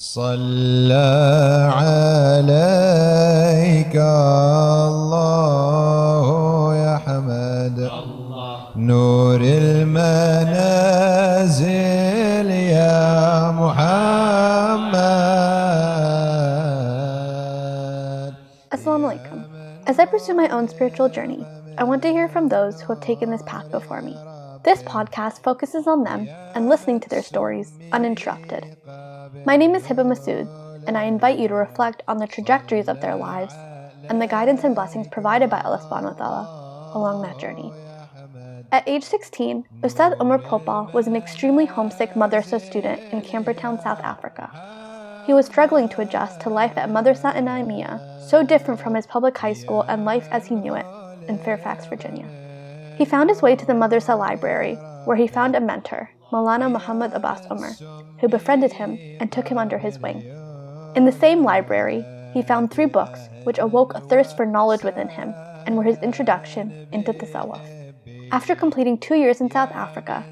صلى عليك الله يا حمد نور المنازل يا محمد Assalamu alaikum. As I pursue my own spiritual journey, I want to hear from those who have taken this path before me. This podcast focuses on them and listening to their stories uninterrupted. My name is Hebah Masood, and I invite you to reflect on the trajectories of their lives and the guidance and blessings provided by Allah subhanahu wa ta'ala along that journey. At age 16, Ustadh Omar Popal was an extremely homesick Madrasa student in Campertown, South Africa. He was struggling to adjust to life at Madrasa In'aamiyya, so different from his public high school and life as he knew it in Fairfax, Virginia. He found his way to the Madrasa library, where he found a mentor, Maulana Muhammad Abbas Omar, who befriended him and took him under his wing. In the same library, he found three books which awoke a thirst for knowledge within him and were his introduction into Tasawwuf. After completing two years in South Africa,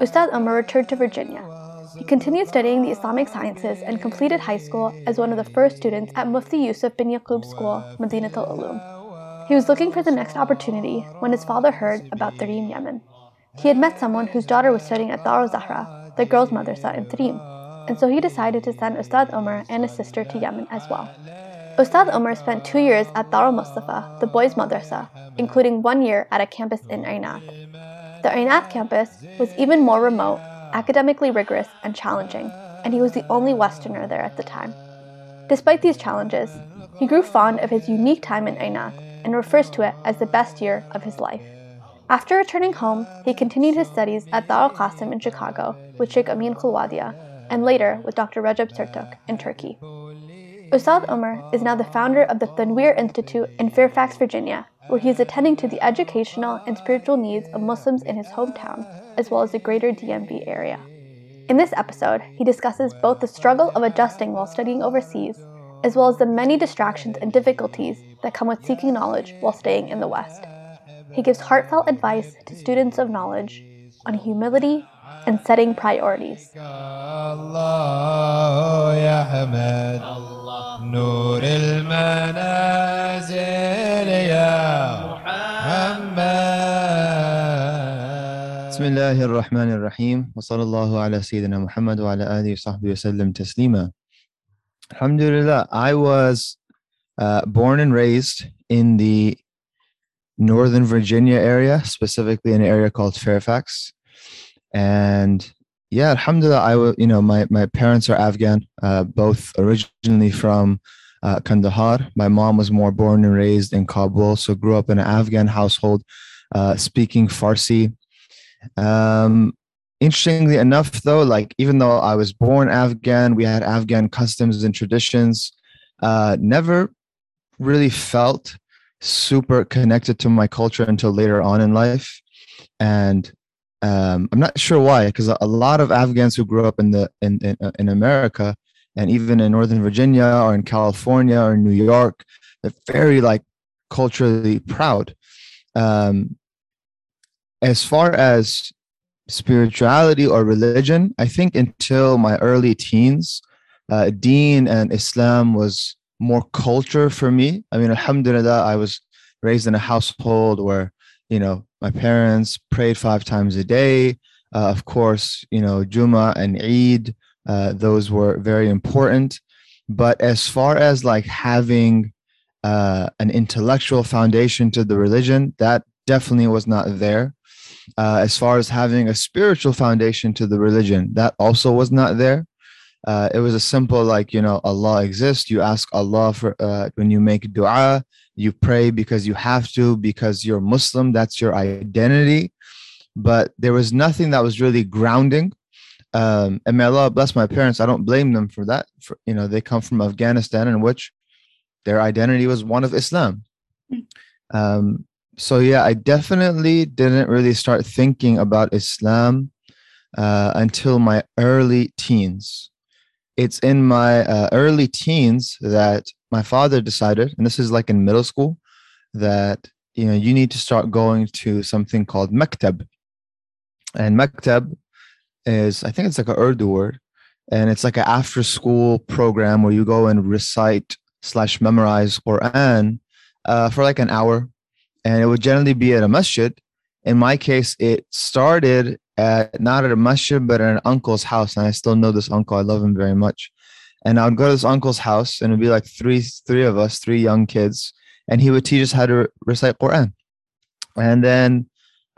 Ustadh Omar returned to Virginia. He continued studying the Islamic sciences and completed high school as one of the first students at Mufti Yusuf bin Yaqub School, Madinatul Uloom. He was looking for the next opportunity when his father heard about Tarim Yemen. He had met someone whose daughter was studying at Dar al Zahra, the girls' madrasa in Tarim, and so he decided to send Ustadh Omar and his sister to Yemen as well. Ustadh Omar spent two years at Dar al Mustafa, the boys' madrasa, including one year at a campus in Ainat. The Ainat campus was even more remote, academically rigorous, and challenging, and he was the only Westerner there at the time. Despite these challenges, he grew fond of his unique time in Ainat and refers to it as the best year of his life. After returning home, he continued his studies at Dar al Qasim in Chicago with Sheikh Amin Kholwadia, and later with Dr. Rajab Sertuk in Turkey. Ustadh Omar is now the founder of the Tanwir Institute in Fairfax, Virginia, where he is attending to the educational and spiritual needs of Muslims in his hometown, as well as the greater DMV area. In this episode, he discusses both the struggle of adjusting while studying overseas as well as the many distractions and difficulties that come with seeking knowledge while staying in the West He gives heartfelt advice to students of knowledge on humility and setting priorities. بسم الله الرحمن الرحيم وصلى الله على سيدنا محمد وعلى آله وصحبه وسلم تسليما Alhamdulillah, I was uh, born and raised in the Northern Virginia area, specifically an area called Fairfax. And yeah, Alhamdulillah, I will, you know, my, my parents are Afghan, uh, both originally from uh, Kandahar. My mom was more born and raised in Kabul, so grew up in an Afghan household, uh, speaking Farsi. Um, interestingly enough though like even though i was born afghan we had afghan customs and traditions uh, never really felt super connected to my culture until later on in life. And um, i'm not sure why because a lot of afghans who grew up in the in, in, uh, in america and even in northern virginia or in california or new york they're very like culturally proud. Um, as far as spirituality or religion, I think until my early teens, uh, Deen and Islam was more culture for me. I mean, Alhamdulillah, I was raised in a household where, you know, my parents prayed five times a day. Uh, of course, you know, Juma and Eid, uh, those were very important. But as far as like having uh, an intellectual foundation to the religion, that definitely was not there uh, as far as having a spiritual foundation to the religion, that also was not there. Uh, it was a simple like you know Allah exists. You ask Allah for uh, when you make du'a, you pray because you have to because you're Muslim. That's your identity. But there was nothing that was really grounding. Um, and may Allah bless my parents. I don't blame them for that. For, you know, they come from Afghanistan, in which their identity was one of Islam. Hmm. Um, so yeah, I definitely didn't really start thinking about Islam uh, until my early teens. It's in my uh, early teens that my father decided, and this is like in middle school, that you know you need to start going to something called maktab. And maktab is, I think it's like a Urdu word. and it's like an after school program where you go and recite slash memorize Quran uh, for like an hour, and it would generally be at a masjid. In my case, it started at not at a masjid but at an uncle's house, and I still know this uncle. I love him very much. And I would go to this uncle's house, and it'd be like three three of us, three young kids, and he would teach us how to recite Quran. And then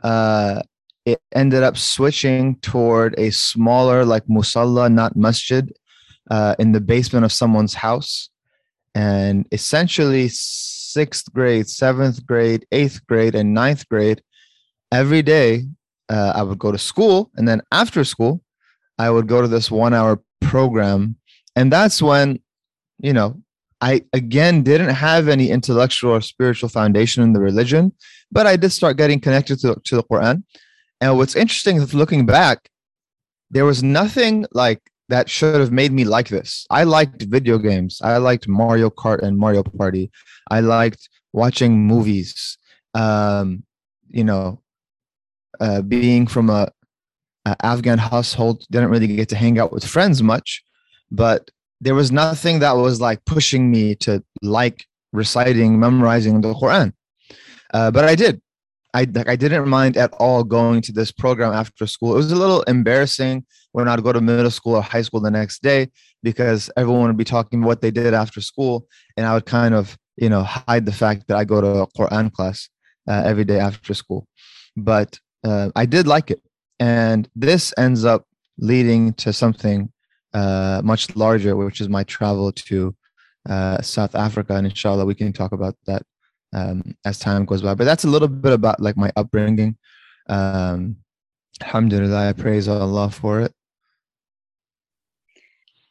uh, it ended up switching toward a smaller, like musalla, not masjid, uh, in the basement of someone's house. And essentially, sixth grade, seventh grade, eighth grade, and ninth grade, every day uh, I would go to school. And then after school, I would go to this one hour program. And that's when, you know, I again didn't have any intellectual or spiritual foundation in the religion, but I did start getting connected to, to the Quran. And what's interesting is looking back, there was nothing like that should have made me like this. I liked video games. I liked Mario Kart and Mario Party. I liked watching movies. Um, you know, uh, being from a, a Afghan household, didn't really get to hang out with friends much, but there was nothing that was like pushing me to like reciting, memorizing the Quran. Uh, but I did. I like I didn't mind at all going to this program after school. It was a little embarrassing when I'd go to middle school or high school the next day because everyone would be talking what they did after school, and I would kind of you know hide the fact that I go to a Quran class uh, every day after school. But uh, I did like it, and this ends up leading to something uh, much larger, which is my travel to uh, South Africa, and inshallah we can talk about that um, as time goes by. But that's a little bit about like my upbringing. Um, alhamdulillah, I praise Allah for it.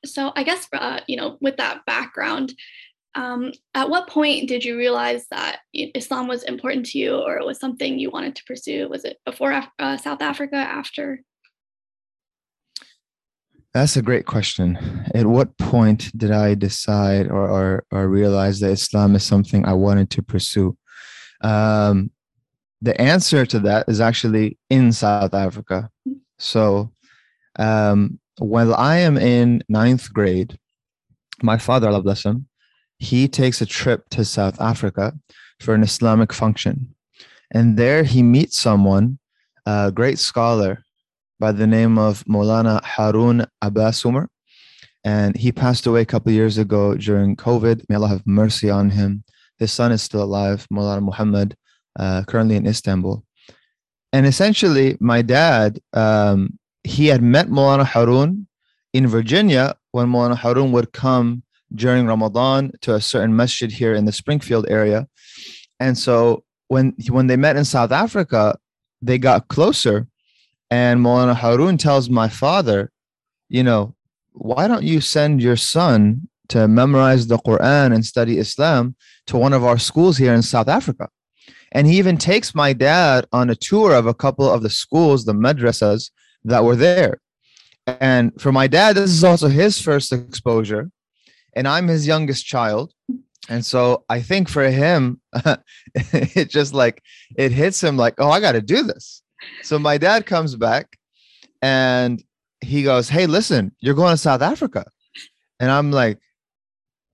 So I guess uh, you know, with that background, um, at what point did you realize that Islam was important to you, or it was something you wanted to pursue? Was it before uh, South Africa, after? That's a great question. At what point did I decide or, or, or realize that Islam is something I wanted to pursue? Um, the answer to that is actually in South Africa. So, um, while I am in ninth grade, my father, Allah bless him, he takes a trip to South Africa for an Islamic function. And there he meets someone, a great scholar by the name of Molana Harun Abbas Umar. And he passed away a couple years ago during COVID. May Allah have mercy on him. His son is still alive, Molana Muhammad, uh, currently in Istanbul. And essentially, my dad, um, he had met Molana Harun in Virginia when Molana Harun would come during Ramadan to a certain masjid here in the Springfield area. And so when when they met in South Africa, they got closer and Molana Harun tells my father, you know, why don't you send your son to memorize the Quran and study Islam to one of our schools here in South Africa? And he even takes my dad on a tour of a couple of the schools, the madrasas that were there. And for my dad, this is also his first exposure. And I'm his youngest child. And so I think for him, it just like, it hits him like, oh, I got to do this. So my dad comes back and he goes, Hey, listen, you're going to South Africa. And I'm like,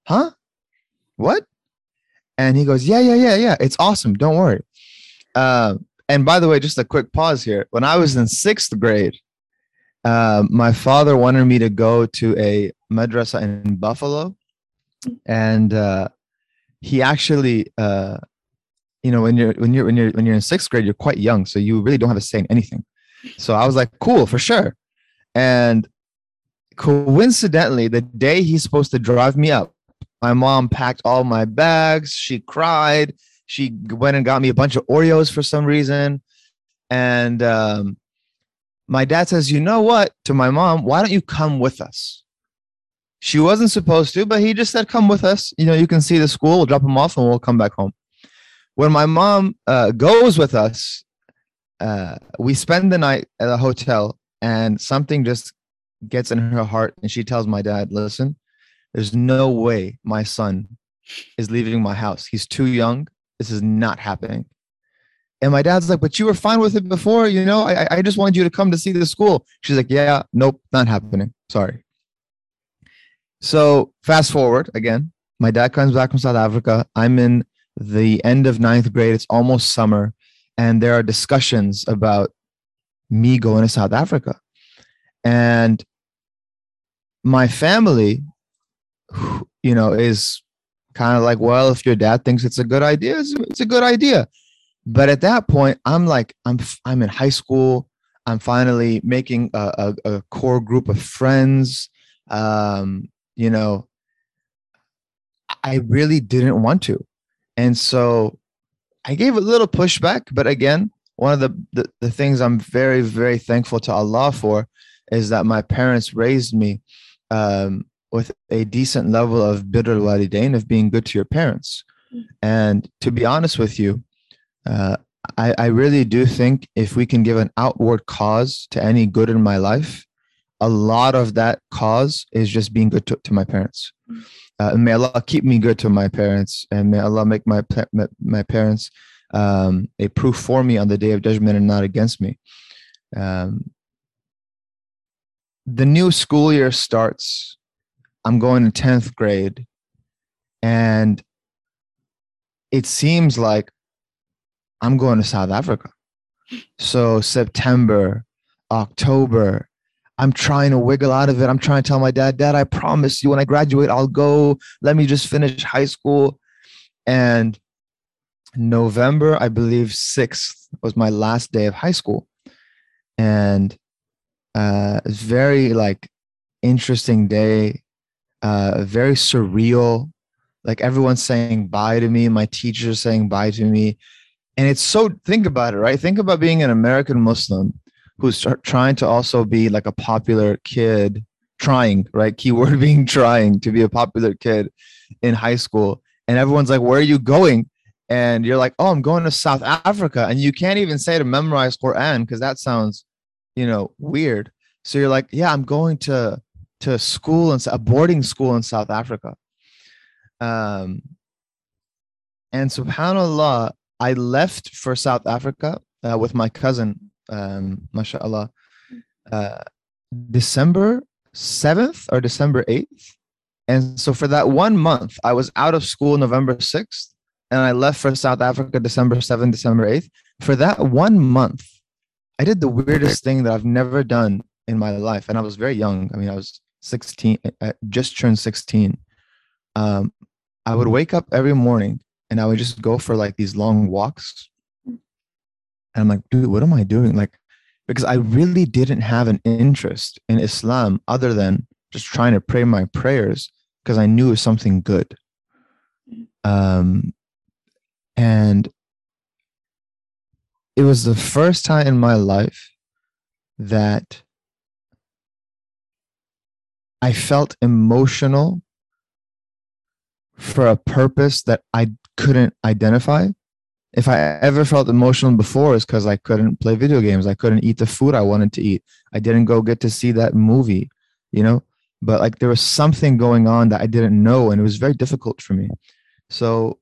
Huh? What? And he goes, Yeah, yeah, yeah, yeah. It's awesome. Don't worry. Uh, and by the way, just a quick pause here. When I was in sixth grade, uh, my father wanted me to go to a madrasa in Buffalo. And uh, he actually uh, you know when you're when you're when you're when you're in sixth grade you're quite young so you really don't have to say in anything. So i was like cool for sure. And coincidentally the day he's supposed to drive me up my mom packed all my bags she cried she went and got me a bunch of oreos for some reason. And um, my dad says you know what to my mom why don't you come with us she wasn't supposed to but he just said come with us you know you can see the school we'll drop him off and we'll come back home when my mom uh, goes with us, uh, we spend the night at a hotel, and something just gets in her heart, and she tells my dad, "Listen, there's no way my son is leaving my house. He's too young. This is not happening." And my dad's like, "But you were fine with it before, you know. I I just wanted you to come to see the school." She's like, "Yeah, nope, not happening. Sorry." So fast forward again. My dad comes back from South Africa. I'm in the end of ninth grade. It's almost summer, and there are discussions about me going to South Africa. And my family, you know, is kind of like, well, if your dad thinks it's a good idea, it's, it's a good idea. But at that point, I'm like, I'm I'm in high school. I'm finally making a, a, a core group of friends. Um, you know, I really didn't want to. And so I gave a little pushback, but again, one of the, the, the things I'm very, very thankful to Allah for is that my parents raised me um, with a decent level of birr al-walidain, of being good to your parents. And to be honest with you, uh, I, I really do think if we can give an outward cause to any good in my life, a lot of that cause is just being good to, to my parents. Uh, may Allah keep me good to my parents, and may Allah make my my parents um, a proof for me on the day of judgment and not against me. Um, the new school year starts. I'm going to tenth grade, and it seems like I'm going to South Africa. So September, October, I'm trying to wiggle out of it. I'm trying to tell my dad, Dad, I promise you when I graduate, I'll go. Let me just finish high school. And November, I believe 6th was my last day of high school. And uh, it's very like interesting day, uh, very surreal. Like everyone's saying bye to me. My teachers saying bye to me. And it's so, think about it, right? Think about being an American Muslim who's trying to also be like a popular kid, trying, right? Keyword being trying to be a popular kid in high school. And everyone's like, Where are you going? And you're like, Oh, I'm going to South Africa. And you can't even say to memorize Quran because that sounds, you know, weird. So you're like, Yeah, I'm going to to school and a boarding school in South Africa. Um, and subhanallah, I left for South Africa uh, with my cousin um, mashallah, uh, December 7th or December 8th. And so for that one month, I was out of school November 6th and I left for South Africa December 7th, December 8th. For that one month, I did the weirdest thing that I've never done in my life. And I was very young. I mean, I was 16, I just turned 16. Um, I would wake up every morning and I would just go for like these long walks and I'm like, dude, what am I doing? Like, because I really didn't have an interest in Islam other than just trying to pray my prayers because I knew it was something good. Um, and it was the first time in my life that I felt emotional for a purpose that I couldn't identify if I ever felt emotional before, it's because I couldn't play video games. I couldn't eat the food I wanted to eat. I didn't go get to see that movie, you know. But like there was something going on that I didn't know, and it was very difficult for me. So,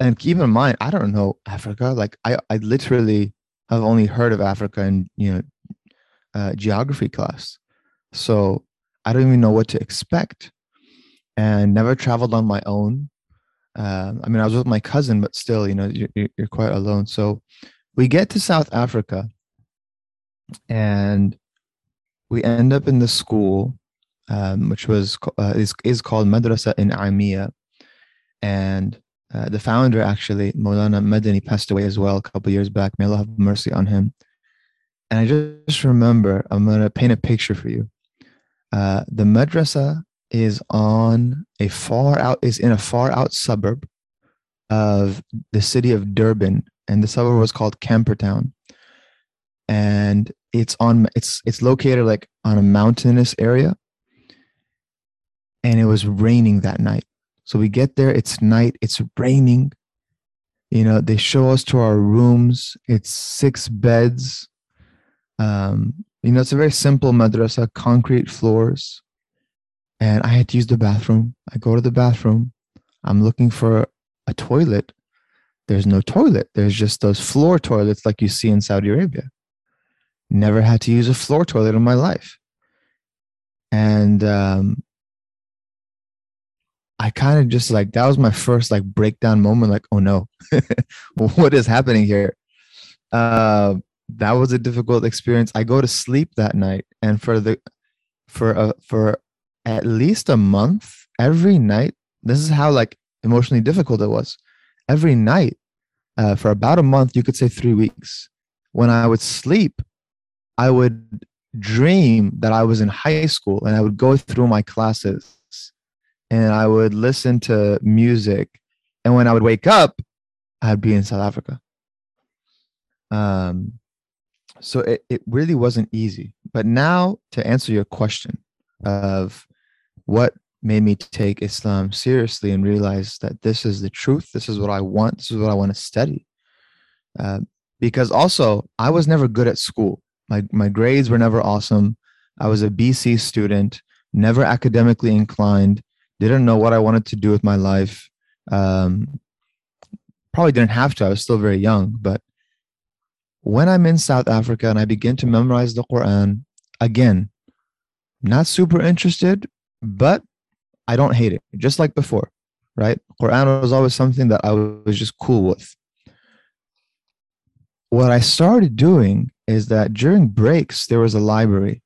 and keep in mind, I don't know Africa. Like I, I literally have only heard of Africa in you know uh, geography class. So I don't even know what to expect, and never traveled on my own um, I mean, I was with my cousin, but still, you know, you're, you're quite alone. So we get to South Africa and we end up in the school, um, which was uh, is, is called Madrasa In'aamiyya. And uh, the founder, actually, Maulana Madani, passed away as well a couple years back. May Allah have mercy on him. And I just remember, I'm going to paint a picture for you. Uh, the madrasa is on a far out is in a far out suburb of the city of Durban, and the suburb was called Campertown. And it's on it's it's located like on a mountainous area. And it was raining that night. So we get there, it's night, it's raining. You know, they show us to our rooms. It's six beds. Um, you know, it's a very simple madrasa, concrete floors and I had to use the bathroom. I go to the bathroom. I'm looking for a toilet. There's no toilet. There's just those floor toilets like you see in Saudi Arabia. Never had to use a floor toilet in my life. And um, I kind of just like that was my first like breakdown moment. Like, oh no, what is happening here? Uh, that was a difficult experience. I go to sleep that night, and for the for a for at least a month, every night. This is how like emotionally difficult it was. Every night, uh, for about a month, you could say three weeks. When I would sleep, I would dream that I was in high school and I would go through my classes and I would listen to music. And when I would wake up, I'd be in South Africa. Um, so it, it really wasn't easy. But now to answer your question of what made me take Islam seriously and realize that this is the truth, this is what I want, this is what I want to study. Uh, because also I was never good at school. My my grades were never awesome. I was a BC student, never academically inclined, didn't know what I wanted to do with my life. Um, probably didn't have to. I was still very young, but when I'm in South Africa and I begin to memorize the Quran, again, not super interested, but I don't hate it, just like before, right? Quran was always something that I was just cool with. What I started doing is that during breaks, there was a library,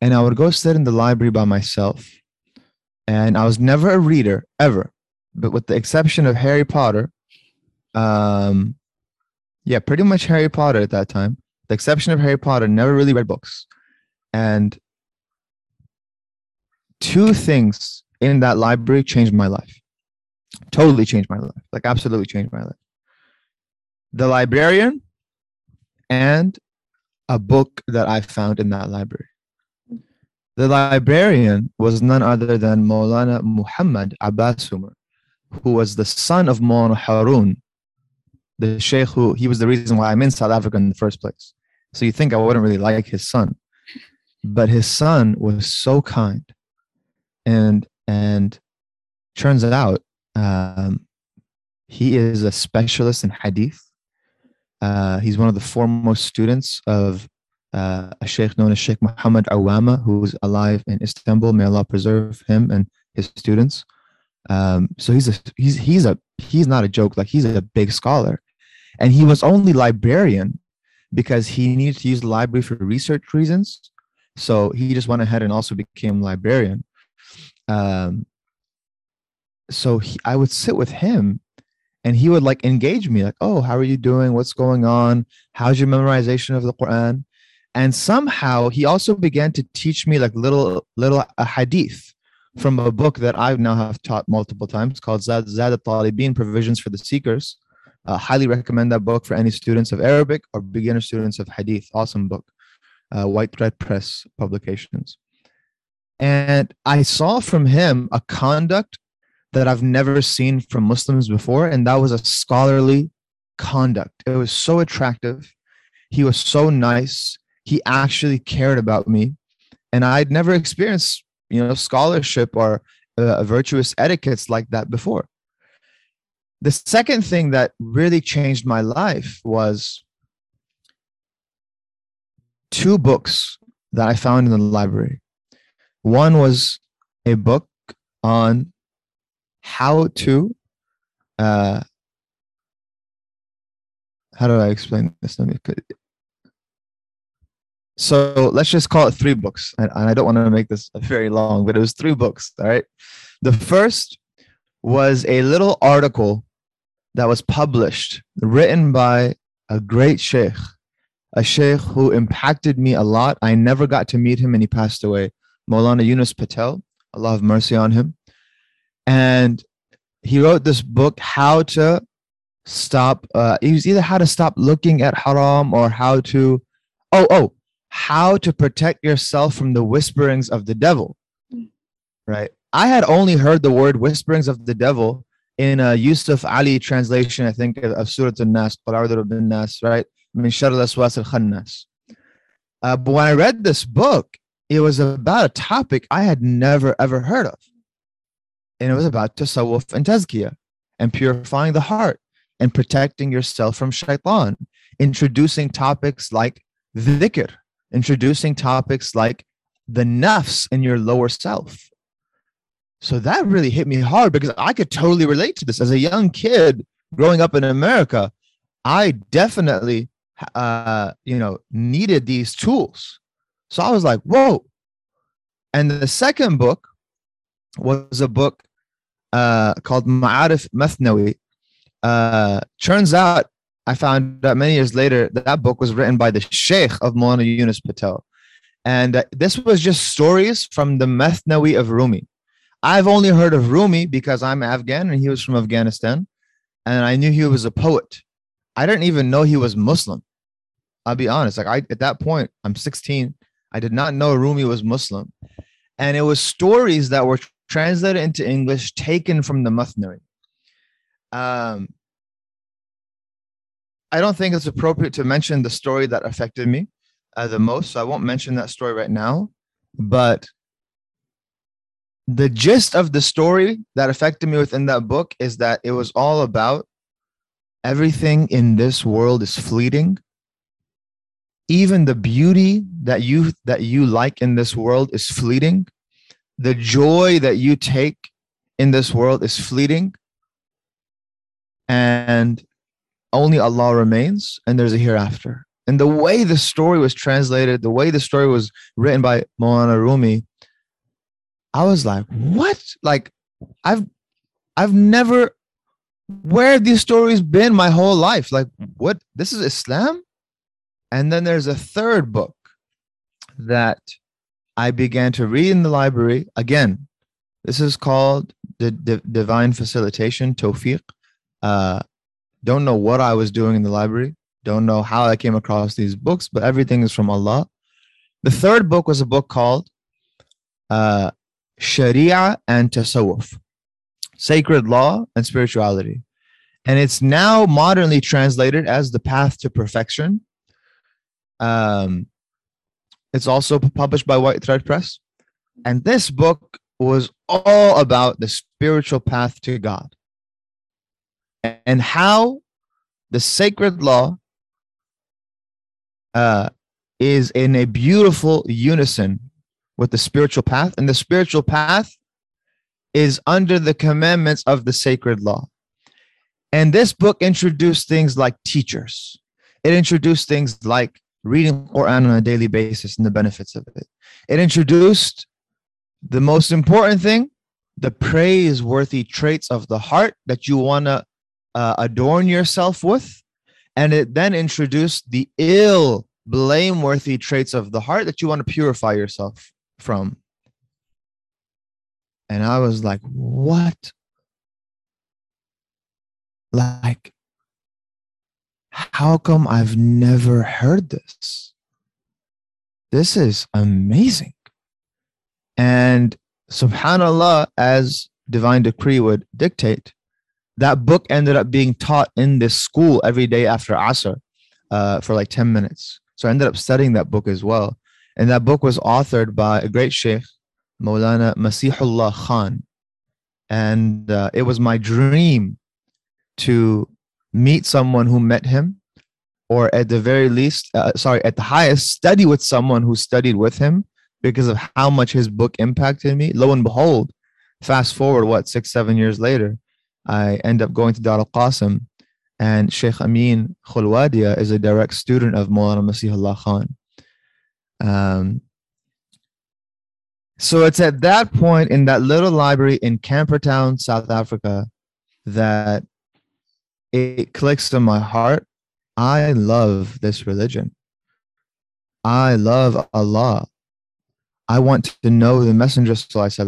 and I would go sit in the library by myself. And I was never a reader, ever, but with the exception of Harry Potter, um, yeah, pretty much Harry Potter at that time. The exception of Harry Potter, never really read books. And two things in that library changed my life. Totally changed my life. Like absolutely changed my life. The librarian and a book that I found in that library. The librarian was none other than Maulana Muhammad Abbas Omar, who was the son of Maulana Harun, the sheikh who he was the reason why I'm in South Africa in the first place. So you think I wouldn't really like his son, but his son was so kind, and and turns out um, he is a specialist in hadith. Uh, he's one of the foremost students of uh, a sheikh known as Sheikh Muhammad Awama, who's alive in Istanbul. May Allah preserve him and his students. Um, so he's a he's he's a he's not a joke. Like he's a big scholar, and he was only librarian because he needed to use the library for research reasons. So he just went ahead and also became librarian. Um, so he, I would sit with him and he would like engage me like oh how are you doing? What's going on? How's your memorization of the quran? And somehow he also began to teach me like little little a hadith from a book that i now have taught multiple times called zad, zad al-talibin provisions for the seekers. Uh, highly recommend that book for any students of arabic or beginner students of hadith. Awesome book. Uh, white thread press publications and i saw from him a conduct that I've never seen from Muslims before, and that was a scholarly conduct. It was so attractive. He was so nice. He actually cared about me, and I'd never experienced, you know, scholarship or uh, virtuous etiquettes like that before. The second thing that really changed my life was two books that I found in the library. One was a book on how to uh how do I explain this? So let's just call it three books. And, and I don't want to make this very long, but it was three books. All right. The first was a little article that was published, written by a great sheikh, a sheikh who impacted me a lot. I never got to meet him and he passed away. Maulana Yunus Patel, Allah have mercy on him. And he wrote this book how to stop uh it was either how to stop looking at haram or how to oh oh how to protect yourself from the whisperings of the devil right? I had only heard the word whisperings of the devil in a yusuf ali translation i think of surah an-nas nas right? Min al-khannas. Uh, but when i read this book it was about a topic i had never ever heard of and it was about tasawwuf and tazkiyah and purifying the heart and protecting yourself from shaitan, introducing topics like dhikr, introducing topics like the nafs in your lower self. So that really hit me hard because I could totally relate to this. As a young kid growing up in America, I definitely, uh, you know, needed these tools. So I was like, whoa. And the second book was a book uh, called Ma'arif Mathnawi. Uh, turns out, I found out many years later that that book was written by the Sheikh of Maulana Yunus Patel. And uh, this was just stories from the Mathnawi of Rumi. I've only heard of Rumi because I'm Afghan and he was from Afghanistan. And I knew he was a poet. I didn't even know he was Muslim. I'll be honest. Like I at that point, I'm 16. I did not know Rumi was Muslim. And it was stories that were translated into English, taken from the Mathnawi. Um, I don't think it's appropriate to mention the story that affected me uh, the most, so I won't mention that story right now. But the gist of the story that affected me within that book is that it was all about everything in this world is fleeting even the beauty that you that you like in this world is fleeting the joy that you take in this world is fleeting and only allah remains and there's a hereafter and the way the story was translated the way the story was written by Maulana Rumi I was like, what? Like, I've I've never where have these stories been my whole life? Like, what? This is Islam? And then there's a third book that I began to read in the library. Again, this is called the, the Divine Facilitation, Tawfiq. Uh, don't know what I was doing in the library. Don't know how I came across these books, but everything is from Allah. The third book was a book called uh, Sharia and Tasawwuf, sacred law and spirituality. And it's now modernly translated as the path to perfection. Um, it's also published by White Thread Press. And this book was all about the spiritual path to God and how the sacred law uh, is in a beautiful unison with the spiritual path, and the spiritual path is under the commandments of the sacred law. And this book introduced things like teachers. It introduced things like reading Quran on a daily basis and the benefits of it. It introduced the most important thing, the praiseworthy traits of the heart that you want to uh, adorn yourself with. And it then introduced the ill, blameworthy traits of the heart that you want to purify yourself from. And I was like, what? Like, how come I've never heard this? This is amazing. And subhanAllah, as divine decree would dictate, that book ended up being taught in this school every day after Asr uh, for like 10 minutes. So I ended up studying that book as well. And that book was authored by a great sheikh, Maulana Masihullah Khan. And uh, it was my dream to meet someone who met him, or at the very least, uh, sorry, at the highest, study with someone who studied with him because of how much his book impacted me. Lo and behold, fast forward, what, six, seven years later, I end up going to Dar al Qasim, and Sheikh Amin Kholwadia is a direct student of Maulana Masihullah Khan. Um, so it's at that point in that little library in Campertown, South Africa, that it clicks in my heart. I love this religion. I love Allah. I want to know the Messenger,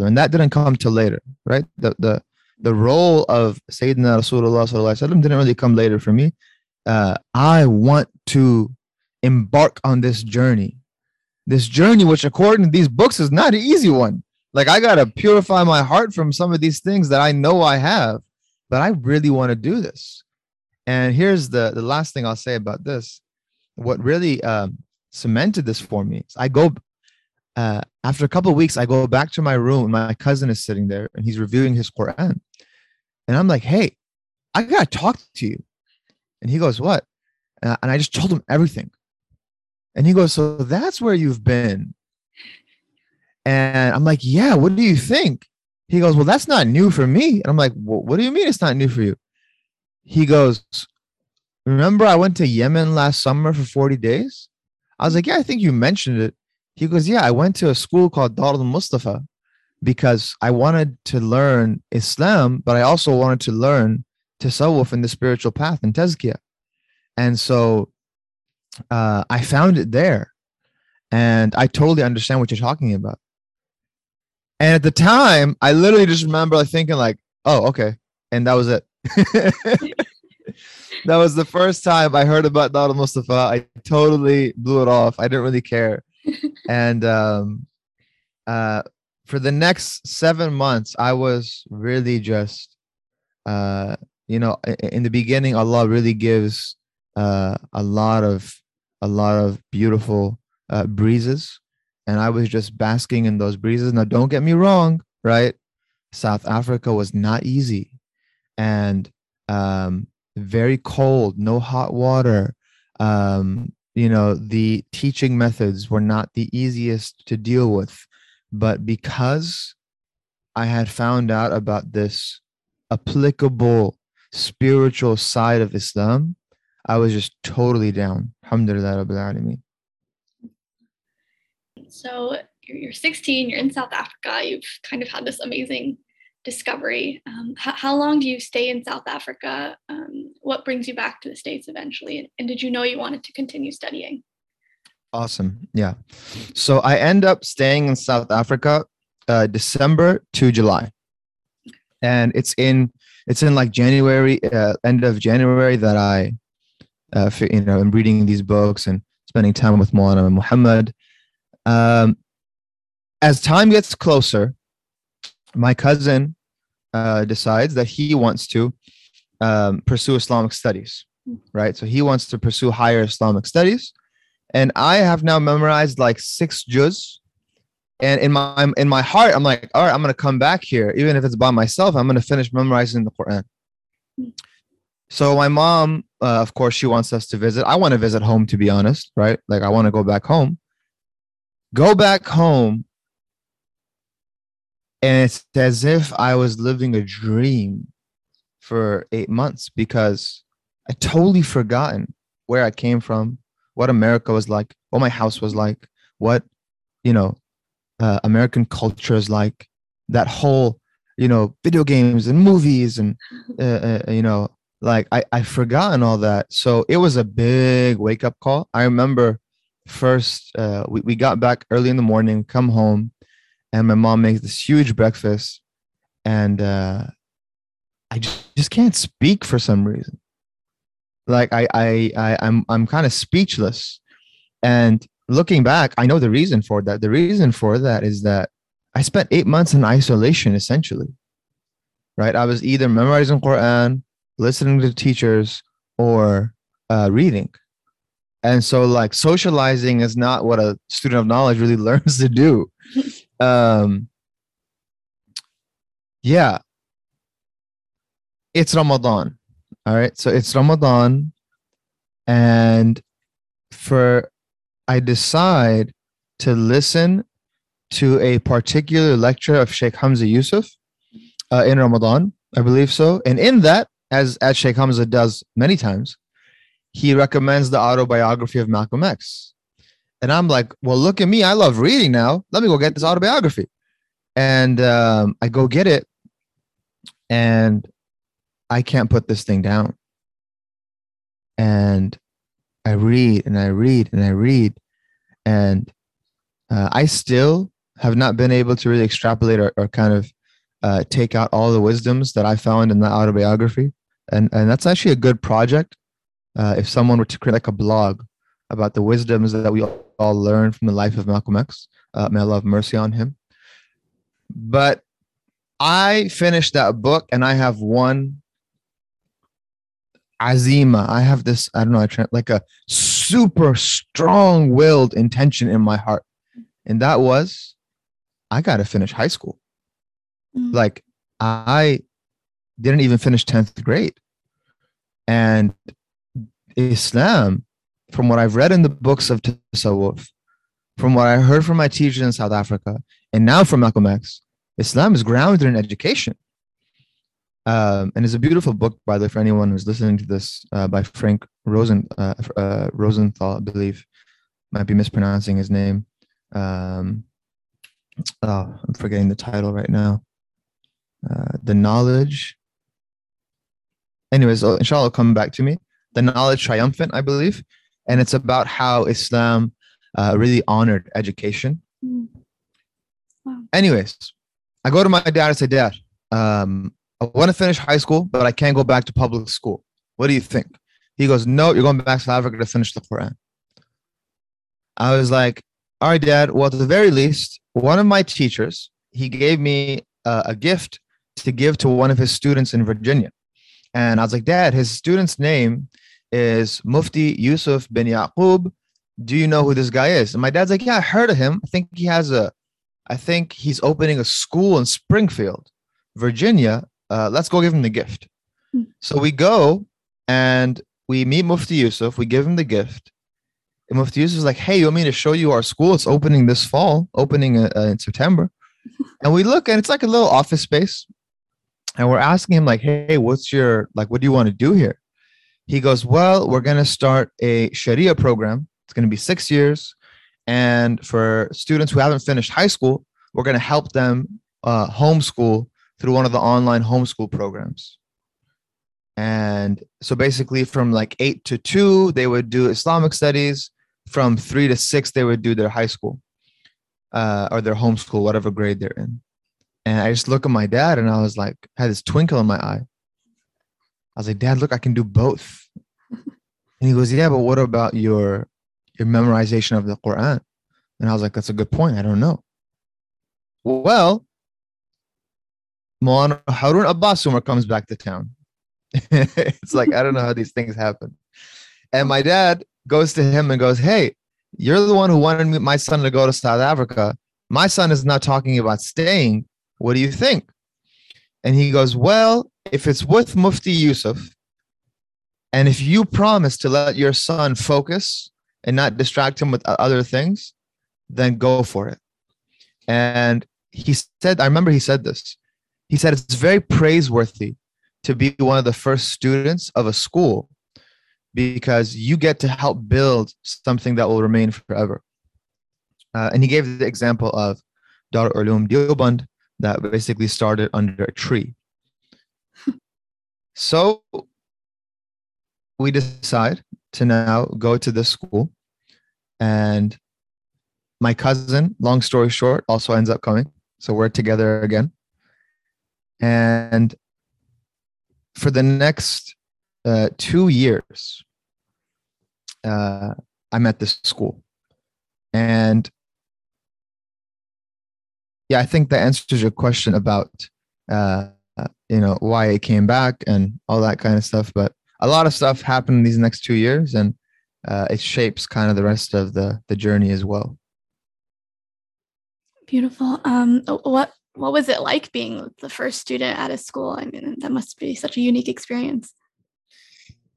and that didn't come till later, right? The the the role of Sayyidina Rasulullah didn't really come later for me. Uh, I want to embark on this journey this journey, which according to these books is not an easy one. Like I gotta purify my heart from some of these things that I know I have, but I really want to do this. And here's the the last thing I'll say about this. What really um, cemented this for me is I go uh, after a couple of weeks, I go back to my room. My cousin is sitting there and he's reviewing his Quran, and I'm like, "Hey, I gotta talk to you." And he goes, "What?" and I just told him everything. And he goes, So that's where you've been. And I'm like, Yeah, what do you think? He goes, Well, that's not new for me. And I'm like, What do you mean it's not new for you? He goes, Remember, I went to Yemen last summer for 40 days? I was like, Yeah, I think you mentioned it. He goes, Yeah, I went to a school called Dar al Mustafa because I wanted to learn Islam, but I also wanted to learn Tasawwuf in the spiritual path and Tazkiyah. And so uh, I found it there. And I totally understand what you're talking about. And at the time, I literally just remember thinking like, oh, okay. And that was it. that was the first time I heard about Dar Mustafa. I totally blew it off. I didn't really care. and um, uh, for the next seven months, I was really just, uh, you know, in the beginning, Allah really gives uh, a lot of a lot of beautiful uh, breezes, and I was just basking in those breezes. Now, don't get me wrong, right? South Africa was not easy, and um, very cold, no hot water. Um, you know, the teaching methods were not the easiest to deal with but because I had found out about this applicable spiritual side of Islam, I was just totally down. Alhamdulillah Rabbil Alameen. So you're 16, you're in South Africa, you've kind of had this amazing discovery. Um, h- how long do you stay in South Africa? Um, what brings you back to the States eventually? And, and did you know you wanted to continue studying? Awesome. Yeah. So I end up staying in South Africa uh, December to July. And it's in it's in like January, uh, end of January that I uh, you know, I'm reading these books and spending time with Maulana and Muhammad. Um, as time gets closer, my cousin uh, decides that he wants to um, pursue Islamic studies, right? So he wants to pursue higher Islamic studies and I have now memorized like six juz. And in my in my heart, I'm like, all right, I'm gonna come back here, even if it's by myself. I'm gonna finish memorizing the Quran. So my mom, uh, of course, she wants us to visit. I want to visit home, to be honest, right? Like I want to go back home. Go back home, and it's as if I was living a dream for eight months because I totally forgotten where I came from, what America was like, what my house was like, what you know, uh, American culture is like. That whole you know video games and movies and uh, uh, you know like I I forgotten all that. So it was a big wake up call. I remember first uh, we we got back early in the morning, come home, and my mom makes this huge breakfast, and uh, I just, just can't speak for some reason like I I, I I'm I'm kind of speechless. And looking back, I know the reason for that. The reason for that is that I spent eight months in isolation essentially. Right. I was either memorizing Quran, listening to teachers, or uh, reading. And so like socializing is not what a student of knowledge really learns to do. Um yeah. It's Ramadan all right. So it's Ramadan. And for I decide to listen to a particular lecture of Sheikh Hamza Yusuf uh, in Ramadan, I believe so. And in that, as, as Sheikh Hamza does many times, he recommends the autobiography of Malcolm X. And I'm like, well, look at me. I love reading now. Let me go get this autobiography. And um, I go get it. And I can't put this thing down. And I read and I read and I read. And uh, I still have not been able to really extrapolate or, or kind of uh, take out all the wisdoms that I found in that autobiography. And, and that's actually a good project. Uh, if someone were to create like a blog about the wisdoms that we all learn from the life of Malcolm X, uh, may Allah have mercy on him. But I finished that book and I have one azima. I have this, I don't know, I try, like a super strong willed intention in my heart. And that was, I got to finish high school. Mm-hmm. Like, I didn't even finish 10th grade. And Islam, from what I've read in the books of Tasawwuf, from what I heard from my teachers in South Africa, and now from Malcolm X, Islam is grounded in education. Um, and it's a beautiful book, by the way, for anyone who's listening to this uh, by Frank Rosen, uh, uh, Rosenthal, I believe. Might be mispronouncing his name. Um, oh, I'm forgetting the title right now. Uh, the knowledge. Anyways, oh, inshallah, come back to me. The knowledge triumphant, I believe, and it's about how Islam uh, really honored education. Mm. Wow. Anyways, I go to my dad and say, Dad, um, I want to finish high school, but I can't go back to public school. What do you think? He goes, No, you're going back to South Africa to finish the Quran. I was like, All right, Dad. Well, at the very least, one of my teachers, he gave me uh, a gift to give to one of his students in Virginia. And I was like, Dad, his student's name is Mufti Yusuf bin Yaqub. Do you know who this guy is? And my dad's like, Yeah, I heard of him. I think he has a, I think he's opening a school in Springfield, Virginia. Uh, let's go give him the gift. Hmm. So we go and we meet Mufti Yusuf. We give him the gift. And Mufti Yusuf is like, Hey, you want me to show you our school? It's opening this fall, opening uh, uh, in September. and we look and it's like a little office space. And we're asking him, like, Hey, what's your, like, what do you want to do here? He goes, Well, we're going to start a Sharia program. It's going to be six years. And for students who haven't finished high school, we're going to help them uh, homeschool through one of the online homeschool programs. And so basically, from like eight to two, they would do Islamic studies. From three to six, they would do their high school uh, or their homeschool, whatever grade they're in. And I just look at my dad and I was like, had this twinkle in my eye. I was like, Dad, look, I can do both. And he goes, Yeah, but what about your your memorization of the Quran? And I was like, That's a good point. I don't know. Well, Maulana Harun Abbas Omar comes back to town. it's like, I don't know how these things happen. And my dad goes to him and goes, Hey, you're the one who wanted my son to go to South Africa. My son is not talking about staying. What do you think? And he goes, Well, if it's with Mufti Yusuf, and if you promise to let your son focus and not distract him with other things, then go for it. And he said, I remember he said this. He said, It's very praiseworthy to be one of the first students of a school because you get to help build something that will remain forever. Uh, and he gave the example of Dar Ulum Deoband that basically started under a tree. so we decide to now go to this school. And my cousin, long story short, also ends up coming. So we're together again. And for the next uh, two years, uh, I'm at this school. And yeah, I think that answers your question about, uh, you know, why it came back and all that kind of stuff. But a lot of stuff happened these next two years, and uh, it shapes kind of the rest of the the journey as well. Beautiful. Um, what what was it like being the first student at a school? I mean, that must be such a unique experience.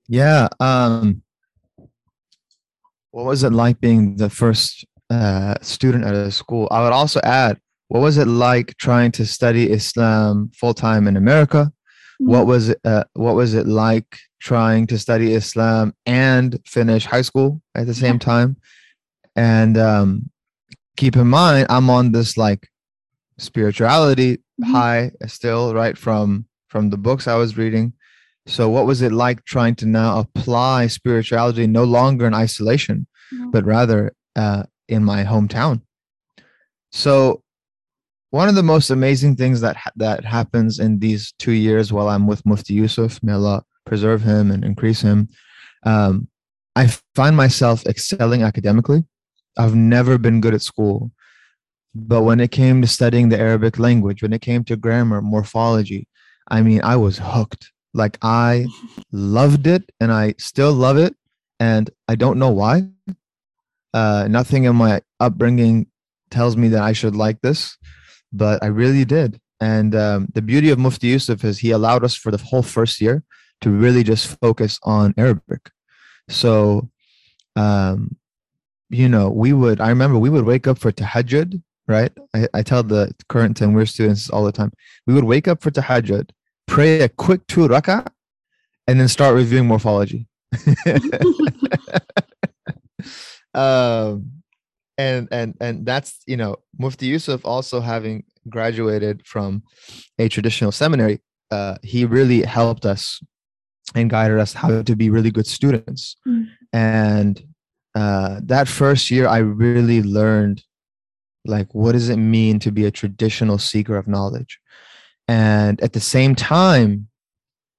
Yeah. Um, what was it like being the first uh, student at a school? I would also add, what was it like trying to study Islam full time in America? What was it, uh, what was it like trying to study Islam and finish high school at the same time? And um, keep in mind, I'm on this like spirituality Mhm. high still, right from from the books I was reading. So, what was it like trying to now apply spirituality no longer in isolation, but rather uh, in my hometown? So, one of the most amazing things that ha- that happens in these two years while I'm with Mufti Yusuf, may Allah preserve him and increase him, um, I find myself excelling academically. I've never been good at school, but when it came to studying the Arabic language, when it came to grammar, morphology, I mean, I was hooked. Like I loved it, and I still love it, and I don't know why. Uh, nothing in my upbringing tells me that I should like this, but I really did. And um, the beauty of Mufti Yusuf is he allowed us for the whole first year to really just focus on Arabic. So, um, you know, we would, I remember we would wake up for tahajjud right? I, I tell the current and we're students all the time. We would wake up for tahajjud, pray a quick two rak'ah, and then start reviewing morphology. um, and and and that's you know Mufti Yusuf also having graduated from a traditional seminary, uh, he really helped us and guided us how to be really good students. Mm. And uh, that first year, I really learned like what does it mean to be a traditional seeker of knowledge, and at the same time,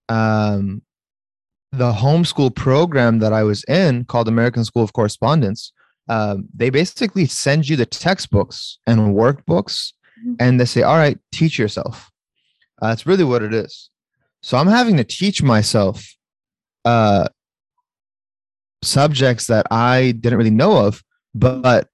um, the homeschool program that I was in called American School of Correspondence. Um, they basically send you the textbooks and workbooks Mhm. and they say, all right, teach yourself. Uh, that's really what it is. So I'm having to teach myself uh, subjects that I didn't really know of, but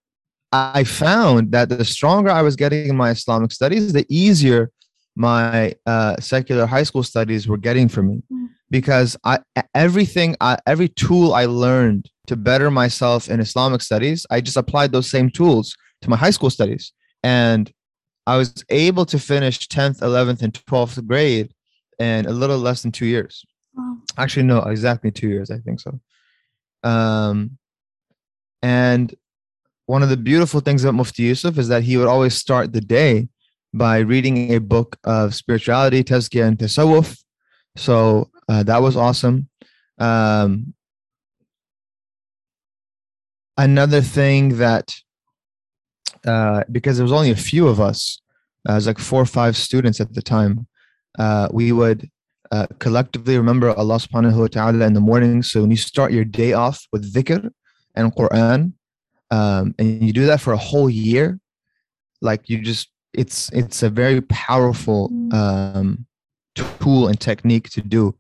I found that the stronger I was getting in my Islamic studies, the easier my uh, secular high school studies were getting for me, Mm. Because I everything I, every tool I learned to better myself in Islamic studies, I just applied those same tools to my high school studies, and I was able to finish 10th, 11th, and 12th grade in a little less than two years. Wow. Actually, no, exactly two years, I think so. Um, and one of the beautiful things about Mufti Yusuf is that he would always start the day by reading a book of spirituality, tazkiyah, and tasawwuf. So uh, that was awesome. Um, another thing that uh, because there was only a few of us, uh, it was like four or five students at the time. Uh, we would uh, collectively remember Allah subhanahu wa ta'ala in the morning. So when you start your day off with dhikr and Quran, um, and you do that for a whole year, like you just, it's it's a very powerful um, tool and technique to do.